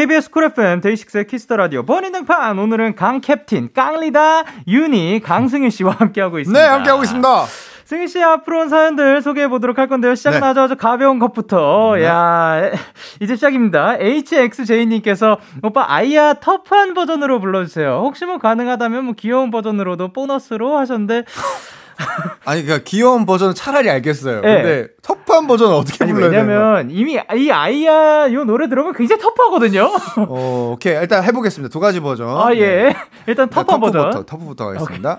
KBS 쿨 FM 데이식스의 키스 더 라디오 본인 등판 오늘은 강 캡틴 깡리다 유니 강승윤 씨와 함께하고 있습니다. 네, 함께하고 있습니다. 승윤 씨 앞으로 온 사연들 소개해 보도록 할 건데요. 시작은 네. 가벼운 것부터. 네. 야, 이제 시작입니다. HXJ님께서 오빠 아이야 터프한 버전으로 불러주세요. 혹시 뭐 가능하다면 뭐 귀여운 버전으로도 보너스로 하셨는데 아니 그러니까 귀여운 버전은 차라리 알겠어요. 네. 근데 터프한 버전은 어떻게 아니, 불러야 왜냐면 이미 이 아이야 요 노래 들으면 굉장히 터프하거든요. 어, 오케이 일단 해보겠습니다. 두 가지 버전. 아 예. 네. 일단 터프한 버전. 터프부터 가겠습니다.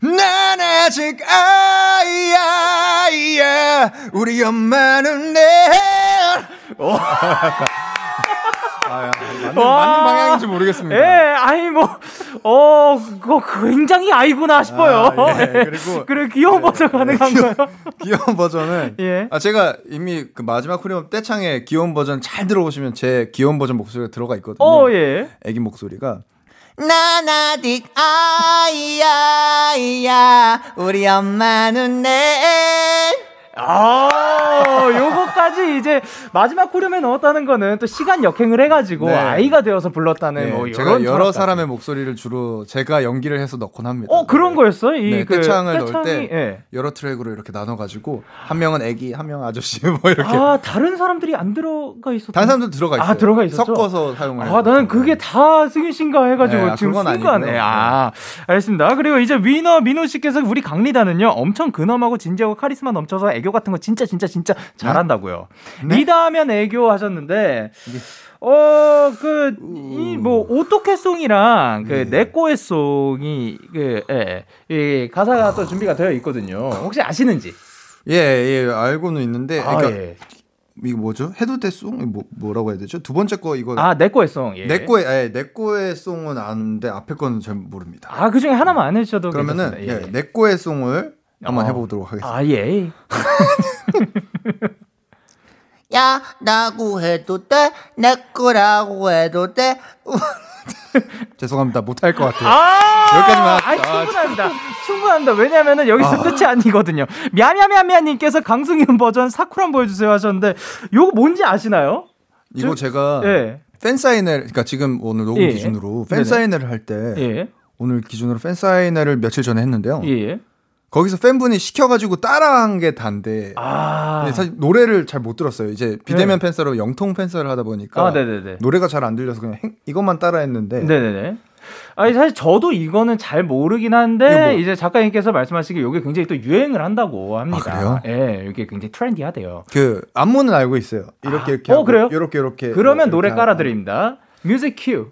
난 아직 아이야, 아이야, 우리 엄마는 내. 아, 맞는, 맞는 방향인지 모르겠습니다. 예, 아니 뭐, 어, 그거 굉장히 아이구나 싶어요. 아, 예, 그리고 그래 귀여운 예, 버전 가능한가요? 귀여 운 버전은 예. 아 제가 이미 그 마지막 후렴 떼창에 귀여운 버전 잘 들어보시면 제 귀여운 버전 목소리가 들어가 있거든요. 어, 예. 애기 목소리가 난 아직 아이야, 아이야, 우리 엄마는 내. 아, 요거까지 이제 마지막 후렴에 넣었다는 거는 또 시간 역행을 해가지고 네. 아이가 되어서 불렀다는 네. 뭐 제가 여러 사람의 목소리를 주로 제가 연기를 해서 넣곤 합니다. 어 그런 네. 거였어? 이 네, 그 떼창을 넣을 때 네. 여러 트랙으로 이렇게 나눠가지고 한 명은 애기, 한 명은 아저씨 뭐 이렇게. 아 다른 사람들이 안 들어가 있었. 다른 사람들 들어가 있어요. 아 들어가 있었죠. 섞어서 사용을. 아 나는 그게 다 승윤 씨인가 해가지고 네, 지금 순간에. 아 알겠습니다. 그리고 이제 위너 민호 씨께서 우리 강리다는요 엄청 근엄하고 진지하고 카리스마 넘쳐서 애교 같은 거 진짜 진짜 진짜 잘한다고요. 네? 리다하면 애교 하셨는데 어 그 이뭐 오토캐송이랑 그 네. 네꼬의 송이 그 예, 예, 가사가 또 준비가 되어 있거든요. 혹시 아시는지? 예, 예, 알고는 있는데 아, 그러니까 예. 이거 뭐죠? 해도 돼 송? 뭐, 뭐라고 해야 되죠? 두 번째 거 이거 아, 내꺼의 송. 예. 내꺼의 예, 내꺼의 송은 아는데 앞에 거는 잘 모릅니다. 아, 그 중에 하나만 안 해주셔도 그러면은 예. 예, 내꺼의 송을 한번 어. 해보도록 하겠습니다. 아, 예. 야, 나고 해도 돼? 내 거라고 해도 돼? 죄송합니다. 못할 것 같아요. 아~ 여기까지만. 아, 충분합니다. 충분합니다. 왜냐면은 여기서 아~ 끝이 아니거든요. 미야미야미야미야님께서 강승윤 버전 사쿠란 보여주세요 하셨는데, 요거 뭔지 아시나요? 이거 저, 제가 예. 팬사인회, 그러니까 지금 오늘 녹음 예. 기준으로 팬사인회를 할 때, 예. 오늘 기준으로 팬사인회를 며칠 전에 했는데요. 예. 거기서 팬분이 시켜가지고 따라한 게 단데 아. 사실 노래를 잘 못 들었어요. 이제 비대면 네. 팬서로 영통 팬서를 하다 보니까 아, 노래가 잘 안 들려서 그냥 행, 이것만 따라했는데 네네네. 아니 사실 저도 이거는 잘 모르긴 한데 뭐... 이제 작가님께서 말씀하시기 이게 굉장히 또 유행을 한다고 합니다. 아, 그래요? 예, 이게 굉장히 트렌디하대요. 그 안무는 알고 있어요. 이렇게 아, 이렇게 어, 그래요? 이렇게 이렇게 그러면 뭐, 노래 깔아 드립니다. 뮤직 큐.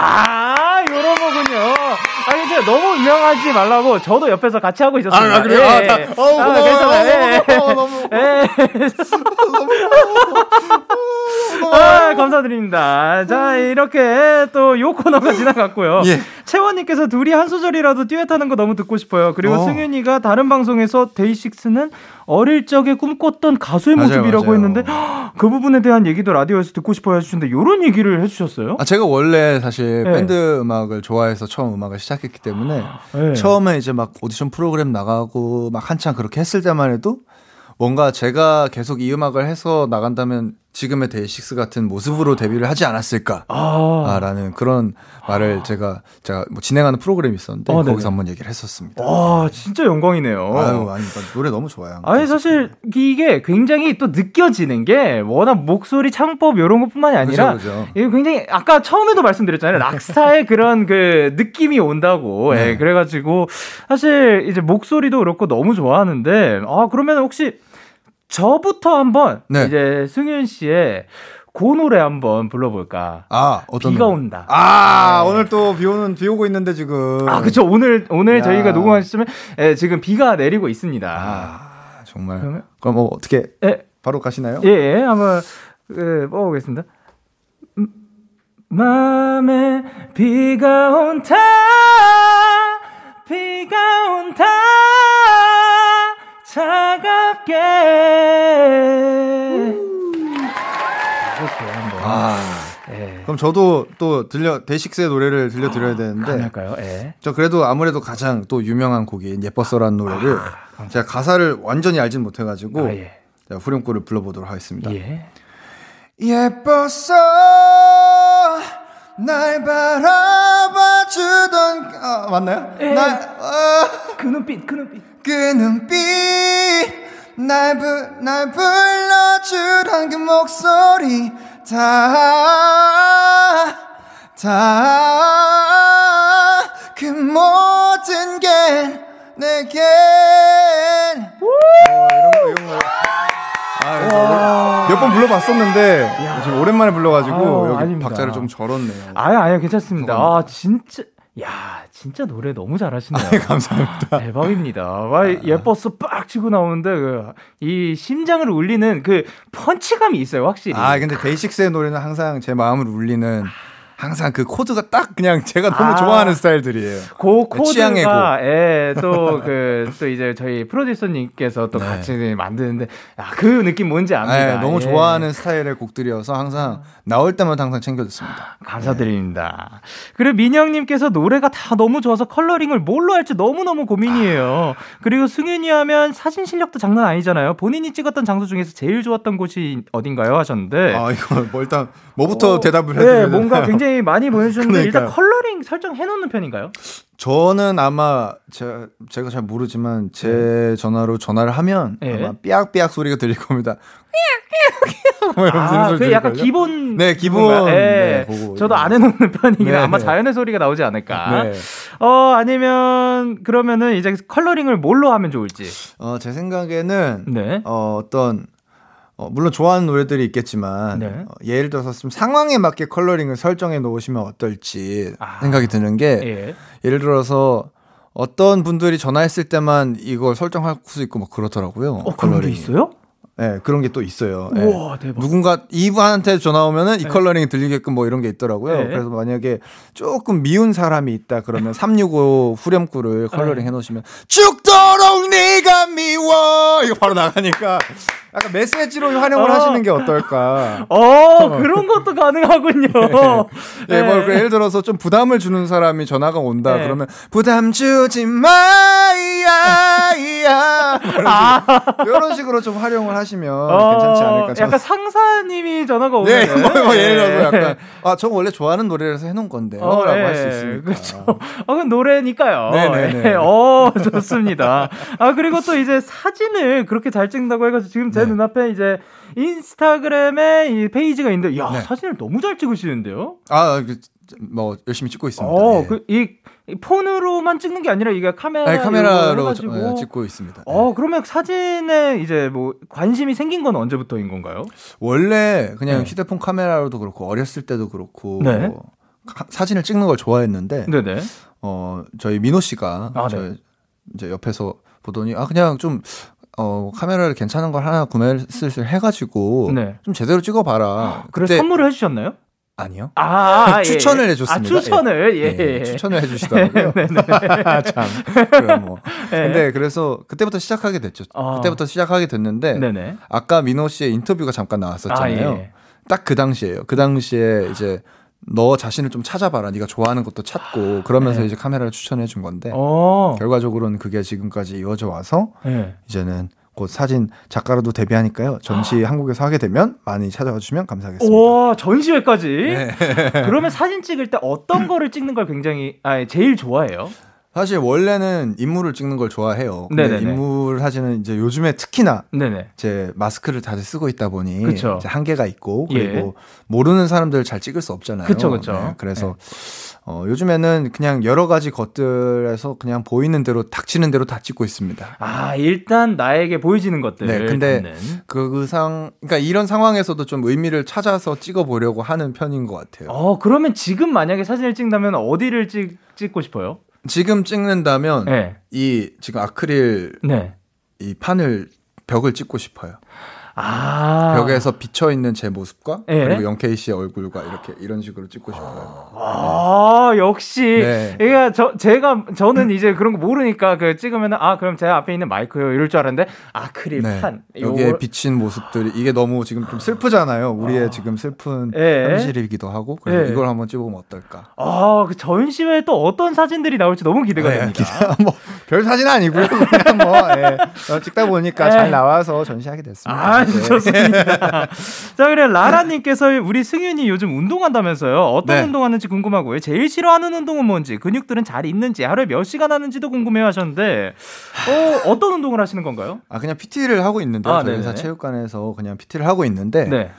아, 요런 거군요. 아니, 이제 너무 유명하지 말라고 저도 옆에서 같이 하고 있었어요. 아, 그래요? 예, 아, 다, 어, 아, 괜찮아요. 예. 너무. 예. 아, 감사드립니다. 자, 이렇게 또 요 코너가 지나갔고요. 예. 채원님께서 둘이 한 소절이라도 듀엣하는 거 너무 듣고 싶어요. 그리고 어. 승윤이가 다른 방송에서 데이식스는 어릴 적에 꿈꿨던 가수의 맞아요, 모습이라고 맞아요. 했는데 그 부분에 대한 얘기도 라디오에서 듣고 싶어 해주시는데 이런 얘기를 해주셨어요? 아 제가 원래 사실 네. 밴드 음악을 좋아해서 처음 음악을 시작했기 때문에 네. 처음에 이제 막 오디션 프로그램 나가고 막 한창 그렇게 했을 때만 해도 뭔가 제가 계속 이 음악을 해서 나간다면 지금의 데이식스 같은 모습으로 데뷔를 하지 않았을까라는 아. 그런 말을 아. 제가 제가 뭐 진행하는 프로그램이 있었는데 아, 거기서 한번 얘기를 했었습니다. 와 진짜 영광이네요. 아유 아니 노래 너무 좋아요. 아니 사실 이게 굉장히 또 느껴지는 게 워낙 목소리 창법 이런 것뿐만이 아니라 그쵸. 이게 굉장히 아까 처음에도 말씀드렸잖아요 락스타의 그런 그 느낌이 온다고. 네. 예, 그래가지고 사실 이제 목소리도 그렇고 너무 좋아하는데 아 그러면 혹시 저부터 한번 네. 이제 승윤 씨의 고 노래 한번 불러볼까? 아, 어떤 비가 온다. 아, 네. 오늘 또 비 오는 비 오고 있는데 지금. 아, 그쵸. 오늘 오늘 야. 저희가 녹음한 시점에 예, 지금 비가 내리고 있습니다. 아, 정말. 그러면 그럼 뭐 어떻게 예. 바로 가시나요? 예, 예. 한번 그 뽑아보겠습니다. 맘에 비가 온다. 비가 온다. 이렇게 한번 아, 예. 그럼 저도 또 들려 데이식스의 노래를 들려 드려야 되는데 할까요? 예. 저 그래도 아무래도 가장 또 유명한 곡인 예뻤어라는 노래를 아, 제가 가사를 완전히 알진 못해가지고 아, 예. 제가 후렴구를 불러보도록 하겠습니다. 예. 예뻤어 날 바라봐 주던 아, 맞나요? 에, 예. 날, 어, 그 눈빛 그 눈빛 그 눈빛 날, 부, 날 불러주던 그 목소리 다, 다, 그 모든 게 내겐 어, 이런 거, 이런 거. 아, 몇번 불러봤었는데 야. 지금 오랜만에 불러가지고 아, 여기 아닙니다. 박자를 좀 절었네요. 아유 아유 괜찮습니다. 아 진짜 야, 진짜 노래 너무 잘하시네요. 아, 감사합니다. 대박입니다. 와, 아. 예뻐서 빡 치고 나오는데 그, 이 심장을 울리는 그 펀치감이 있어요, 확실히. 아, 근데 데이식스의 노래는 항상 제 마음을 울리는 항상 그 코드가 딱 그냥 제가 너무 아, 좋아하는 스타일들이에요. 그 코드가 예, 또 그또 그, 이제 저희 프로듀서님께서 또 네. 같이 만드는데 아, 그 느낌 뭔지 압니다. 네, 너무 예. 좋아하는 스타일의 곡들이어서 항상 나올 때마다 항상 챙겨 듣습니다. 감사드립니다. 네. 그리고 민영님께서 노래가 다 너무 좋아서 컬러링을 뭘로 할지 너무 너무 고민이에요. 그리고 승윤이 하면 사진 실력도 장난 아니잖아요. 본인이 찍었던 장소 중에서 제일 좋았던 곳이 어딘가요? 하셨는데. 아, 이거 뭐 일단 뭐부터 어, 대답을 해야 네, 뭔가 굉장히 많이 보내주셨는데 일단 컬러링 설정 해 놓는 편인가요? 저는 아마 제, 제가 잘 모르지만 제 네. 전화로 전화를 하면 네. 아마 삐약삐약 소리가 들릴 겁니다. 뭐 아, 그 약간 기본 네 기본 네. 네, 저도 안 해놓는 편이긴 네. 아마 자연의 소리가 나오지 않을까. 네. 어 아니면 그러면은 이제 컬러링을 뭘로 하면 좋을지. 어제 생각에는 네. 어 어떤 어, 물론 좋아하는 노래들이 있겠지만 네. 어, 예를 들어서 좀 상황에 맞게 컬러링을 설정해 놓으시면 어떨지 아, 생각이 드는 게 예. 예를 들어서 어떤 분들이 전화했을 때만 이걸 설정할 수 있고 막 그렇더라고요. 어, 그런 게 있어요? 네, 그런 게 또 있어요. 네. 우와, 대박. 누군가 이분한테 전화 오면은 이 네. 컬러링이 들리게끔 뭐 이런 게 있더라고요. 네. 그래서 만약에 조금 미운 사람이 있다 그러면 365 후렴구를 컬러링 해 놓으시면 죽도록 네가 미워 이거 바로 나가니까 약간 메시지로 활용을 어. 하시는 게 어떨까? 어, 그런 것도 가능하군요. 네, 네. 뭐 예를 들어서 좀 부담을 주는 사람이 전화가 온다 네. 그러면 부담 주지 마야 아. 이런 식으로 좀 활용을 하시면 어, 괜찮지 않을까? 약간 상사님이 전화가 오면 네, 뭐, 뭐 예를 들어서 약간 아, 저 원래 좋아하는 노래라서 해놓은 건데라고 어, 네. 할수 있으니까. 그렇죠. 아, 그 노래니까요. 네네네. 네. 어, 좋습니다. 아 그리고 또 이제 사진을 그렇게 잘 찍는다고 해가지고 지금 제 네. 눈앞에 이제 인스타그램에 이 페이지가 있는데, 야 네. 사진을 너무 잘 찍으시는데요? 아, 그, 뭐 열심히 찍고 있습니다. 어, 네. 그 이 폰으로만 찍는 게 아니라 이게 카메라 네, 카메라로 해가지고. 저, 네, 찍고 있습니다. 어, 그러면 사진에 이제 뭐 관심이 생긴 건 언제부터인 건가요? 원래 그냥 네. 휴대폰 카메라로도 그렇고 어렸을 때도 그렇고 네. 가, 사진을 찍는 걸 좋아했는데, 네네. 어 저희 민호 씨가 아, 저 이제 옆에서 보더니 아 그냥 좀 어, 카메라를 괜찮은 걸 하나 구매를 슬슬 해가지고 네. 좀 제대로 찍어봐라. 그래서 선물을 해주셨나요? 아니요. 아, 아, 아 예. 추천을 예. 해줬습니다. 아, 추천을, 예. 예. 예. 추천을 해주시더라고요. 네, 네. 참. 그럼 뭐. 예. 근데 그래서 그때부터 시작하게 됐죠. 아. 그때부터 시작하게 됐는데, 네네. 아까 민호 씨의 인터뷰가 잠깐 나왔었잖아요. 아, 예. 딱그 당시에요. 그 당시에 이제 너 자신을 좀 찾아봐라. 네가 좋아하는 것도 찾고 그러면서 네. 이제 카메라를 추천해 준 건데 오. 어. 결과적으로는 그게 지금까지 이어져 와서 네. 이제는 곧 사진 작가로도 데뷔하니까요. 전시 아. 한국에서 하게 되면 많이 찾아와 주시면 감사하겠습니다. 와, 전시회까지? 네. 그러면 사진 찍을 때 어떤 거를 찍는 걸 굉장히 아, 제일 좋아해요? 사실 원래는 인물을 찍는 걸 좋아해요. 근데 인물 사진은 이제 요즘에 특히나 네네. 제 마스크를 다들 쓰고 있다 보니 이제 한계가 있고 그리고 예. 모르는 사람들 잘 찍을 수 없잖아요. 그쵸, 그쵸. 네, 그래서 네. 어, 요즘에는 그냥 여러 가지 것들에서 그냥 보이는 대로 닥치는 대로 다 찍고 있습니다. 아, 일단 나에게 보여지는 것들. 네, 근데 그, 그 상, 그러니까 이런 상황에서도 좀 의미를 찾아서 찍어 보려고 하는 편인 것 같아요. 어, 그러면 지금 만약에 사진을 찍는다면 어디를 찍, 찍고 싶어요? 지금 찍는다면 네. 이 지금 아크릴 네. 이 판을 벽을 찍고 싶어요. 아. 벽에서 비쳐 있는 제 모습과 네. 그리고 영케이 씨의 얼굴과 이렇게 이런 식으로 찍고 싶어요. 아, 네. 역시. 네. 그러니까 저 제가 저는 이제 그런 거 모르니까 그 찍으면 아 그럼 제 앞에 있는 마이크요 이럴 줄 알았는데 아크릴판 네. 여기에 요... 비친 모습들이 이게 너무 지금 좀 슬프잖아요. 우리의 아. 지금 슬픈 네. 현실이기도 하고 그래서 네. 이걸 한번 찍어보면 어떨까. 아, 그 전시회에 또 어떤 사진들이 나올지 너무 기대가 네, 됩니다. 뭐별 사진 아니고요. 그냥 뭐 예. 찍다 보니까 잘 나와서 전시하게 됐습니다. 아, 네. 좋습니다. 자, 그래 라라님께서 우리 승윤이 요즘 운동한다면서요. 어떤 네. 운동하는지 궁금하고요. 제일 싫어하는 운동은 뭔지, 근육들은 잘 있는지, 하루에 몇 시간 하는지도 궁금해하셨는데 어, 어떤 운동을 하시는 건가요? 아, 그냥 PT를 하고 있는데 아, 저희 회사 체육관에서 그냥 PT를 하고 있는데 네.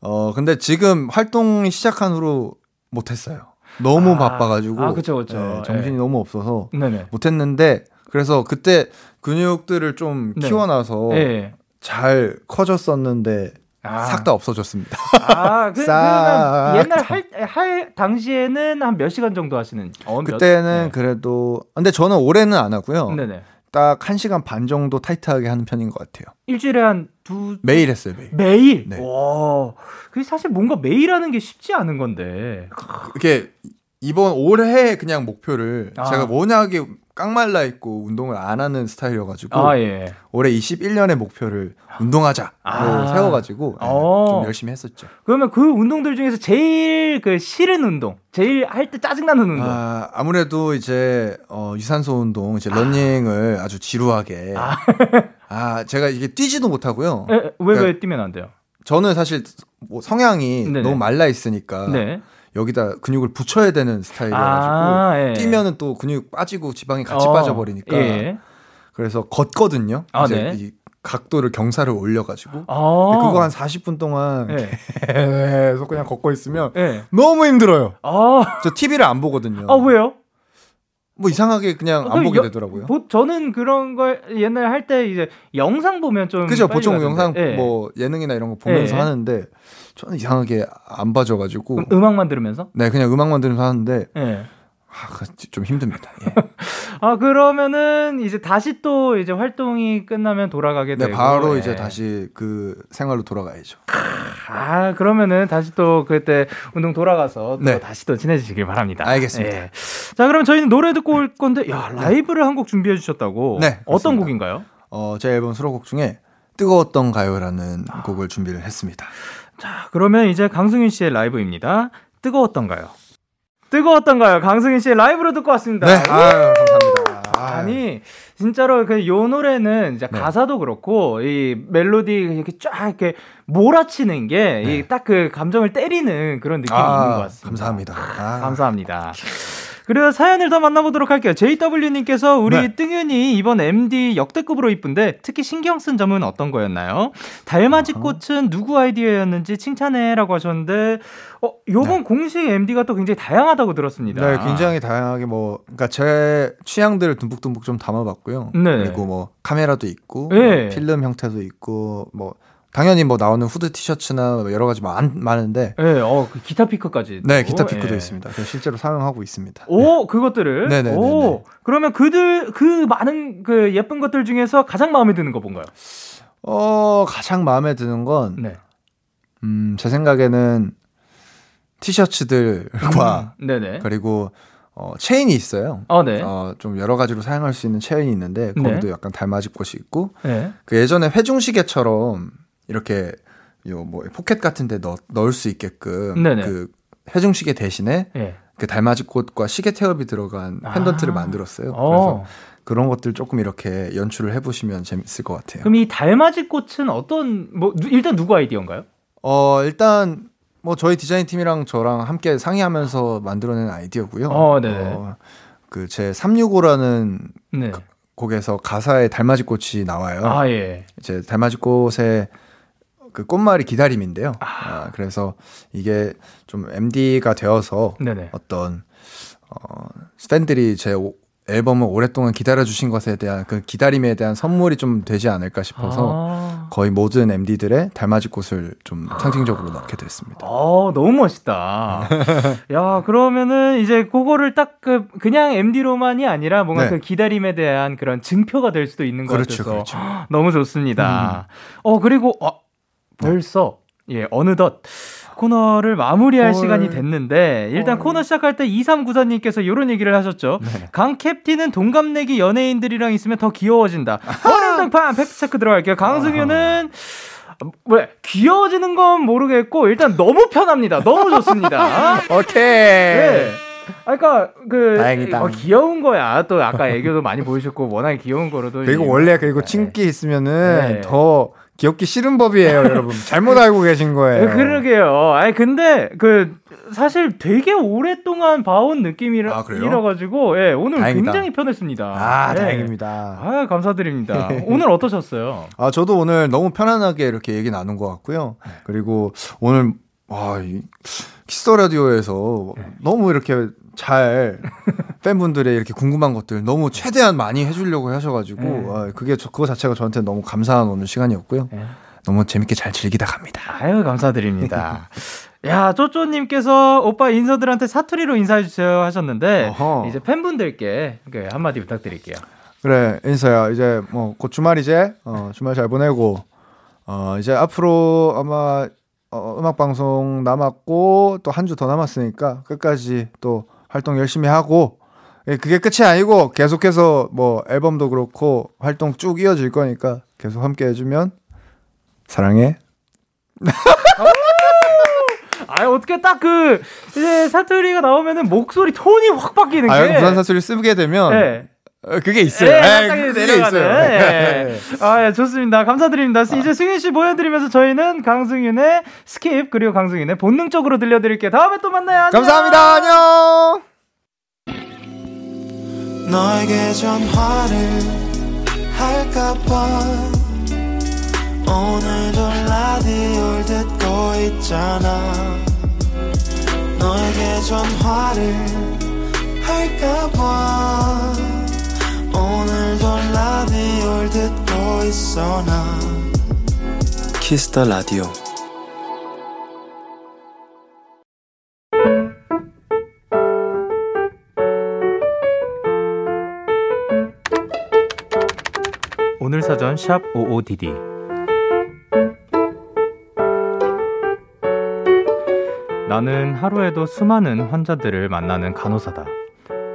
어, 근데 지금 활동이 시작한 후로 못했어요. 너무 아, 바빠가지고 아, 그쵸, 그쵸. 네, 정신이 네. 너무 없어서 네네. 못했는데 그래서 그때 근육들을 좀 네. 키워놔서 네. 잘 커졌었는데 아. 싹다 없어졌습니다. 아, 그, 옛날 할, 할 당시에는 한 몇 시간 정도 하시는? 어, 그때는 네. 그래도 근데 저는 올해는 안 하고요. 네네. 딱 1시간 반 정도 타이트하게 하는 편인 것 같아요. 일주일에 한 두 매일 했어요, 매일. 매일? 네. 와. 그게 사실 뭔가 매일 하는 게 쉽지 않은 건데. 이게 이번 올해 그냥 목표를 아. 제가 워낙에 깡말라 있고 운동을 안 하는 스타일이어가지고 아, 예. 올해 21년의 목표를 운동하자로 아. 세워가지고 네, 좀 열심히 했었죠. 그러면 그 운동들 중에서 제일 그 싫은 운동, 제일 할 때 짜증나는 운동. 아, 아무래도 이제 어, 유산소 운동, 이제 러닝을 아. 좀 지루하게. 아. 아. 제가 이게 뛰지도 못하고요. 에, 왜, 그러니까 왜 뛰면 안 돼요? 저는 사실 뭐 성향이 네네. 너무 말라 있으니까. 네. 여기다 근육을 붙여야 되는 스타일이어가지고 아, 예. 뛰면은 또 근육 빠지고 지방이 같이 어, 빠져버리니까 예. 그래서 걷거든요. 아, 이제 네. 이 각도를 경사를 올려가지고 아~ 그거 한 40분 동안 네. 계속 그냥 걷고 있으면 네. 너무 힘들어요. 아~ 저 TV를 안 보거든요. 아 왜요? 뭐 이상하게 그냥 안 보게 여, 되더라고요. 보, 저는 그런 걸 옛날 할 때 이제 영상 보면 좀 그죠 보통. 영상 네. 뭐 예능이나 이런 거 보면서 네. 하는데 저는 이상하게 안 봐줘가지고 음, 음악만 들으면서 네 그냥 음악만 들으면서 하는데 네. 아, 그좀 힘듭니다. 예. 아 그러면은 이제 다시 또 이제 활동이 끝나면 돌아가게 네, 되고 바로 예. 이제 다시 그 생활로 돌아가야죠. 아 그러면은 다시 또 그때 운동 돌아가서 또 네. 다시 또 친해지시길 바랍니다. 알겠습니다. 예. 자 그럼 저희는 노래 듣고 올 건데 야 라이브를 한 곡 준비해 주셨다고. 네. 어떤 곡인가요? 어제 앨범 수록곡 중에 뜨거웠던 가요라는 아. 곡을 준비를 했습니다. 자 그러면 이제 강승윤 씨의 라이브입니다. 뜨거웠던가요? 뜨거웠던가요? 강승인 씨의 라이브로 듣고 왔습니다. 네, 아유, 감사합니다. 아니 진짜로 그 요 노래는 이제 네. 가사도 그렇고 이 멜로디 이렇게 쫙 이렇게 몰아치는 게 네. 딱그 감정을 때리는 그런 느낌이 아, 있는 것 같습니다. 감사합니다. 아. 감사합니다. 그리고 사연을 더 만나보도록 할게요. JW님께서 우리 네. 뜬윤이 이번 MD 역대급으로 이쁜데 특히 신경 쓴 점은 어떤 거였나요? 달맞이 꽃은 누구 아이디어였는지 칭찬해라고 하셨는데 어 요번 네. 공식 MD가 또 굉장히 다양하다고 들었습니다. 네, 굉장히 다양하게 뭐 그러니까 제 취향들을 듬뿍듬뿍 좀 담아봤고요. 네. 그리고 뭐 카메라도 있고 네. 뭐 필름 형태도 있고 뭐 당연히 뭐 나오는 후드 티셔츠나 뭐 여러 가지 많, 많은데. 네, 어, 그 기타 피크까지. 네, 기타 피크도 예. 있습니다. 실제로 사용하고 있습니다. 오, 네. 그것들을? 네네. 오, 그러면 그들, 그 많은 그 예쁜 것들 중에서 가장 마음에 드는 거 뭔가요? 어, 가장 마음에 드는 건. 네. 음, 제 생각에는 티셔츠들과. 음, 네네. 그리고 어, 체인이 있어요. 어, 네. 어, 좀 여러 가지로 사용할 수 있는 체인이 있는데 거기도 네. 약간 달맞이 꽃이 있고 네. 그 예전에 회중 시계처럼 이렇게 요 뭐 포켓 같은데 넣, 넣을 수 있게끔 네네. 그 회중시계 대신에 네. 그 달맞이 꽃과 시계 태엽이 들어간 펜던트를 아~ 만들었어요. 어. 그래서 그런 것들 조금 이렇게 연출을 해보시면 재밌을 것 같아요. 그럼 이 달맞이 꽃은 어떤 뭐 일단 누구 아이디어인가요? 어 일단 뭐 저희 디자인 팀이랑 저랑 함께 상의하면서 만들어낸 아이디어고요. 어, 네. 어, 이제 365라는 네. 곡에서 가사에 달맞이 꽃이 나와요. 아 예. 이제 달맞이 꽃의 그 꽃말이 기다림인데요. 아. 아 그래서 이게 좀 MD가 되어서 네네. 어떤 어 팬들이 제 앨범을 오랫동안 기다려주신 것에 대한 그 기다림에 대한 선물이 좀 되지 않을까 싶어서 아~ 거의 모든 MD들의 달맞이 꽃을 좀 상징적으로 넣게 됐습니다. 어, 너무 멋있다. 야, 그러면은 이제 그거를 딱 그, 그냥 MD로만이 아니라 뭔가 네. 그 기다림에 대한 그런 증표가 될 수도 있는 것 그렇죠, 같아서 그렇죠. 너무 좋습니다. 음. 어, 그리고, 어, 벌써, 네. 예, 어느덧 코너를 마무리할 헐. 시간이 됐는데 일단 헐. 코너 시작할 때 2394님께서 이런 얘기를 하셨죠. 네. 강 캡틴은 동갑내기 연예인들이랑 있으면 더 귀여워진다. 허름등판 팩트체크 들어갈게요. 강승규는 왜 귀여워지는 건 모르겠고 일단 너무 편합니다. 너무 좋습니다. 오케이. 네. 아, 그러니까 그 다행이다. 어, 귀여운 거야. 또 아까 애교도 많이 보여주셨고 워낙에 귀여운 거로도 그리고 원래 그리고 네. 친기 있으면은 네. 더 귀엽기 싫은 법이에요, 여러분. 잘못 알고 계신 거예요. 네, 그러게요. 아니 근데 그 사실 되게 오랫동안 봐온 느낌이라 아, 가지고 예, 오늘 다행이다. 굉장히 편했습니다. 아, 예. 다행입니다. 아, 감사드립니다. 오늘 어떠셨어요? 아, 저도 오늘 너무 편안하게 이렇게 얘기 나눈 것 같고요. 그리고 오늘 와, 이 키스터 라디오에서 네. 너무 이렇게 잘 팬분들의 이렇게 궁금한 것들 너무 최대한 많이 해주려고 하셔가지고 네. 아, 그게 저, 그거 자체가 저한테 너무 감사한 오늘 시간이었고요. 네. 너무 재밌게 잘 즐기다 갑니다. 아유 감사드립니다. 야 쪼쪼님께서 오빠 인서들한테 사투리로 인사해 주세요 하셨는데 어허. 이제 팬분들께 한마디 부탁드릴게요. 그래 인서야 이제 뭐 곧 주말이제 어, 주말 잘 보내고 어, 이제 앞으로 아마 어, 음악 방송 남았고 또 한 주 더 남았으니까 끝까지 또 활동 열심히 하고 예, 그게 끝이 아니고 계속해서 뭐 앨범도 그렇고 활동 쭉 이어질 거니까 계속 함께 해주면 사랑해. 아 어떻게 딱 그 이제 사투리가 나오면은 목소리 톤이 확 바뀌는 게. 아, 부산 사투리 쓰게 되면 네. 어, 그게 있어요. 네, 네 그게 있어요. 네. 아, 예, 좋습니다. 감사드립니다. 아. 이제 승윤 씨 보여드리면서 저희는 강승윤의 SKIP 그리고 강승윤의 본능적으로 들려드릴게요. 다음에 또 만나요. 안녕. 감사합니다. 안녕. 너에게 전화를 할까봐 오늘도 라디오를 듣고 있잖아 너에게 전화를 할까봐 오늘도 라디오를 듣고 있어 나. 키스 더 라디오 오늘 사전 샵 55DD 나는 하루에도 수많은 환자들을 만나는 간호사다.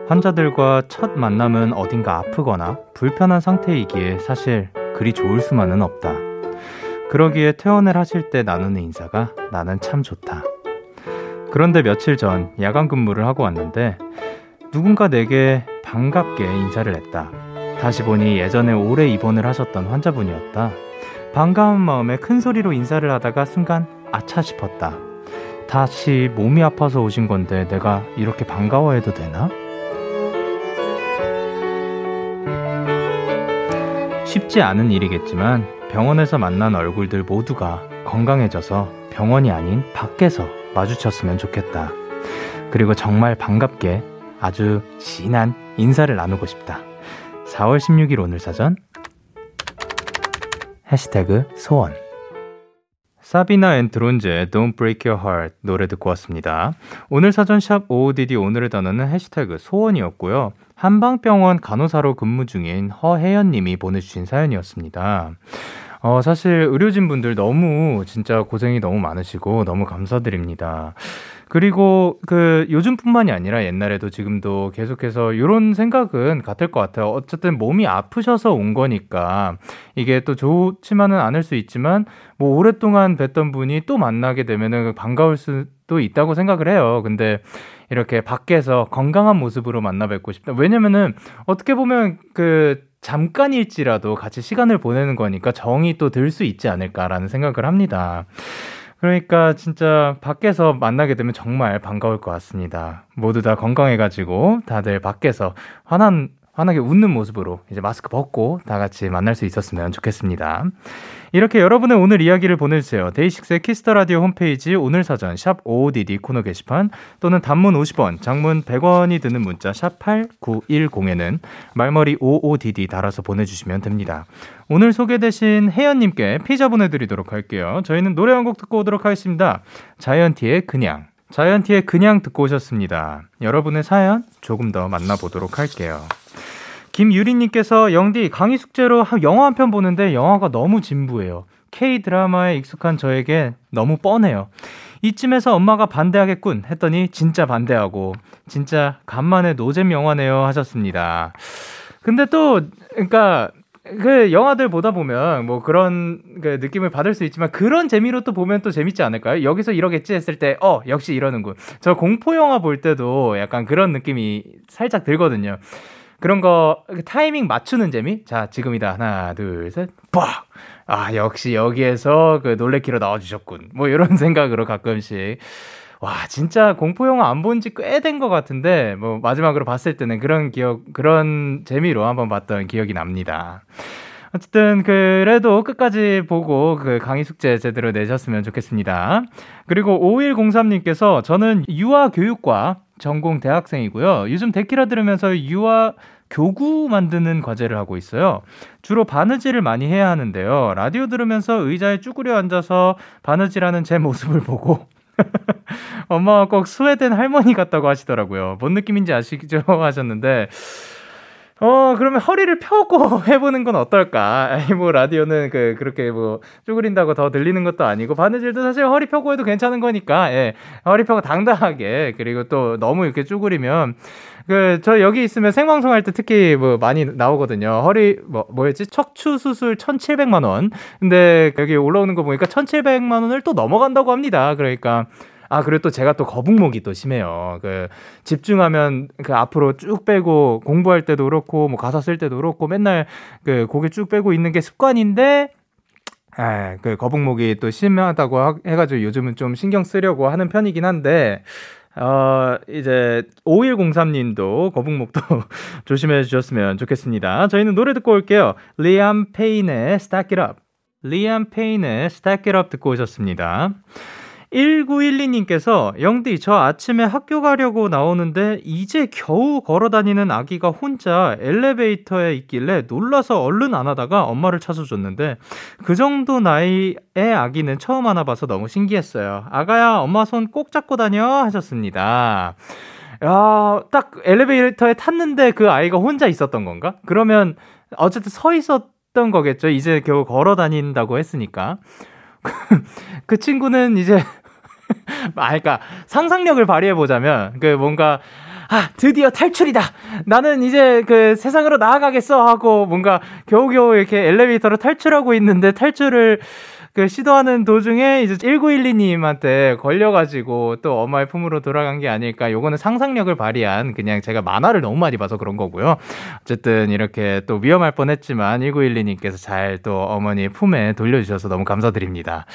환자들과 첫 만남은 어딘가 아프거나 불편한 상태이기에 사실 그리 좋을 수만은 없다. 그러기에 퇴원을 하실 때 나누는 인사가 나는 참 좋다. 그런데 며칠 전 야간 근무를 하고 왔는데 누군가 내게 반갑게 인사를 했다. 다시 보니 예전에 오래 입원을 하셨던 환자분이었다. 반가운 마음에 큰 소리로 인사를 하다가 순간 아차 싶었다. 다시 몸이 아파서 오신 건데 내가 이렇게 반가워해도 되나? 쉽지 않은 일이겠지만 병원에서 만난 얼굴들 모두가 건강해져서 병원이 아닌 밖에서 마주쳤으면 좋겠다. 그리고 정말 반갑게 아주 진한 인사를 나누고 싶다. 4월 16일 오늘 사전 해시태그 소원 사비나 앤 드론즈의 Don't Break Your Heart 노래 듣고 왔습니다. 오늘 사전 샵 OODD 오늘의 단어는 해시태그 소원이었고요. 한방병원 간호사로 근무 중인 허혜연 님이 보내주신 사연이었습니다. 어, 사실 의료진 분들 너무 진짜 고생이 너무 많으시고 너무 감사드립니다. 그리고 그 요즘뿐만이 아니라 옛날에도 지금도 계속해서 이런 생각은 같을 것 같아요. 어쨌든 몸이 아프셔서 온 거니까 이게 또 좋지만은 않을 수 있지만 뭐 오랫동안 뵀던 분이 또 만나게 되면은 반가울 수도 있다고 생각을 해요. 근데 이렇게 밖에서 건강한 모습으로 만나 뵙고 싶다. 왜냐면은 어떻게 보면 그 잠깐일지라도 같이 시간을 보내는 거니까 정이 또 들 수 있지 않을까라는 생각을 합니다. 그러니까 진짜 밖에서 만나게 되면 정말 반가울 것 같습니다. 모두 다 건강해가지고 다들 밖에서 환한 환하게 웃는 모습으로 이제 마스크 벗고 다 같이 만날 수 있었으면 좋겠습니다. 이렇게 여러분의 오늘 이야기를 보내주세요. 데이식스의 키스 더 라디오 홈페이지 오늘 사전 샵 55DD 코너 게시판 또는 단문 50원, 장문 100원이 드는 문자 샵 8910에는 말머리 55DD 달아서 보내주시면 됩니다. 오늘 소개되신 혜연님께 피자 보내드리도록 할게요. 저희는 노래 한 곡 듣고 오도록 하겠습니다. 자이언티의 그냥. 자이언티의 그냥 듣고 오셨습니다. 여러분의 사연 조금 더 만나보도록 할게요. 김유리님께서 영디 강의 숙제로 영화 한 편 보는데 영화가 너무 진부해요. K 드라마에 익숙한 저에게 너무 뻔해요. 이쯤에서 엄마가 반대하겠군 했더니 진짜 반대하고 진짜 간만에 노잼 영화네요 하셨습니다. 근데 또 그러니까 그 영화들 보다 보면 뭐 그런 그 느낌을 받을 수 있지만 그런 재미로 또 보면 또 재밌지 않을까요? 여기서 이러겠지 했을 때 어 역시 이러는군. 저 공포 영화 볼 때도 약간 그런 느낌이 살짝 들거든요. 그런 거 타이밍 맞추는 재미? 자, 지금이다. 하나, 둘, 셋. 빡! 아, 역시 여기에서 그 놀래키로 나와 주셨군. 뭐 이런 생각으로 가끔씩 와, 진짜 공포 영화 안 본 지 꽤 된 것 같은데 뭐 마지막으로 봤을 때는 그런 기억 그런 재미로 한번 봤던 기억이 납니다. 어쨌든 그래도 끝까지 보고 그 강의 숙제 제대로 내셨으면 좋겠습니다. 그리고 5103님께서 저는 유아 교육과 전공 대학생이고요. 요즘 데키라 들으면서 유아 교구 만드는 과제를 하고 있어요. 주로 바느질을 많이 해야 하는데요. 라디오 들으면서 의자에 쭈그려 앉아서 바느질하는 제 모습을 보고 엄마가 꼭 스웨덴 할머니 같다고 하시더라고요. 뭔 느낌인지 아시죠? 하셨는데 어, 그러면 허리를 펴고 해보는 건 어떨까? 아니, 뭐, 라디오는 그, 그렇게 뭐, 쭈그린다고 더 들리는 것도 아니고, 바느질도 사실 허리 펴고 해도 괜찮은 거니까, 예. 허리 펴고 당당하게, 그리고 또 너무 이렇게 쭈그리면, 그, 저 여기 있으면 생방송 할 때 특히 뭐 많이 나오거든요. 허리, 뭐, 뭐였지? 척추 수술 1,700만원. 근데 여기 올라오는 거 보니까 1,700만원을 또 넘어간다고 합니다. 그러니까, 아, 그리고 또 제가 또 거북목이 또 심해요. 그, 집중하면 그 앞으로 쭉 빼고 공부할 때도 그렇고, 뭐 가사 쓸 때도 그렇고, 맨날 그 고개 쭉 빼고 있는 게 습관인데, 아, 그 거북목이 또 심하다고 해가지고 요즘은 좀 신경 쓰려고 하는 편이긴 한데, 어, 이제 5103님도 거북목도 조심해 주셨으면 좋겠습니다. 저희는 노래 듣고 올게요. 리암 페인의 Stack It Up. 리암 페인의 Stack It Up 듣고 오셨습니다. 1912님께서 영디 저 아침에 학교 가려고 나오는데 이제 겨우 걸어 다니는 아기가 혼자 엘리베이터에 있길래 놀라서 얼른 안아다가 엄마를 찾아줬는데 그 정도 나이의 아기는 처음 안아봐서 너무 신기했어요. 아가야 엄마 손 꼭 잡고 다녀 하셨습니다. 야, 딱 엘리베이터에 탔는데 그 아이가 혼자 있었던 건가? 그러면 어쨌든 서 있었던 거겠죠. 이제 겨우 걸어 다닌다고 했으니까. 그 친구는 이제 아, 그러니까 상상력을 발휘해 보자면 그 뭔가 아 드디어 탈출이다. 나는 이제 그 세상으로 나아가겠어 하고 뭔가 겨우겨우 이렇게 엘리베이터로 탈출하고 있는데 탈출을 그 시도하는 도중에 이제 1912님한테 걸려가지고 또 엄마의 품으로 돌아간 게 아닐까. 요거는 상상력을 발휘한 그냥 제가 만화를 너무 많이 봐서 그런 거고요. 어쨌든 이렇게 또 위험할 뻔 했지만 1912님께서 잘 또 어머니 품에 돌려주셔서 너무 감사드립니다.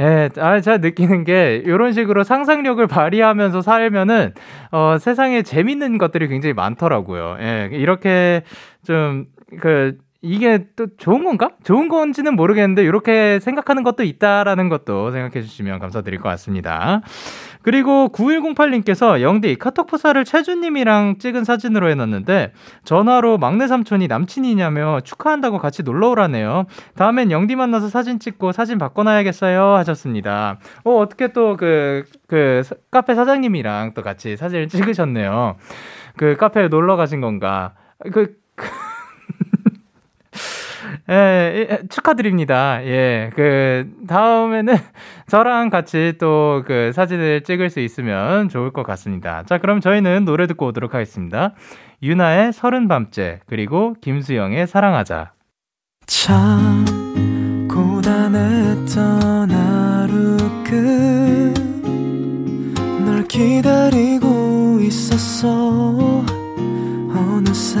예, 아, 제가 느끼는 게 이런 식으로 상상력을 발휘하면서 살면은 어, 세상에 재밌는 것들이 굉장히 많더라고요. 예, 이렇게 좀그 이게 또 좋은 건가? 좋은 건지는 모르겠는데 이렇게 생각하는 것도 있다라는 것도 생각해 주시면 감사드릴 것 같습니다. 그리고 9108님께서 영디 카톡 포사를 최준님이랑 찍은 사진으로 해놨는데 전화로 막내 삼촌이 남친이냐며 축하한다고 같이 놀러 오라네요. 다음엔 영디 만나서 사진 찍고 사진 바꿔놔야겠어요 하셨습니다. 어 어떻게 또 그그 그 카페 사장님이랑 또 같이 사진을 찍으셨네요. 그 카페에 놀러 가신 건가? 그 예, 축하드립니다. 예, 그, 다음에는 저랑 같이 또 그 사진을 찍을 수 있으면 좋을 것 같습니다. 자, 그럼 저희는 노래 듣고 오도록 하겠습니다. 유나의 서른 밤째, 그리고 김수영의 사랑하자. 참, 고단했던 하루 끝 널 기다리고 있었어. 어느새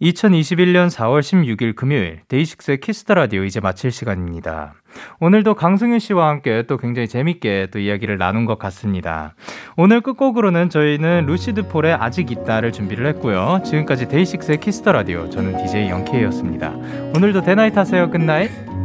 2021년 4월 16일 금요일 데이식스의 키스 더 라디오 이제 마칠 시간입니다. 오늘도 강승윤 씨와 함께 또 굉장히 재밌게 또 이야기를 나눈 것 같습니다. 오늘 끝곡으로는 저희는 루시드 폴의 아직 있다를 준비를 했고요. 지금까지 데이식스의 키스 더 라디오 저는 DJ 영케이였습니다. 오늘도 대나잇 하세요. 끝나잇.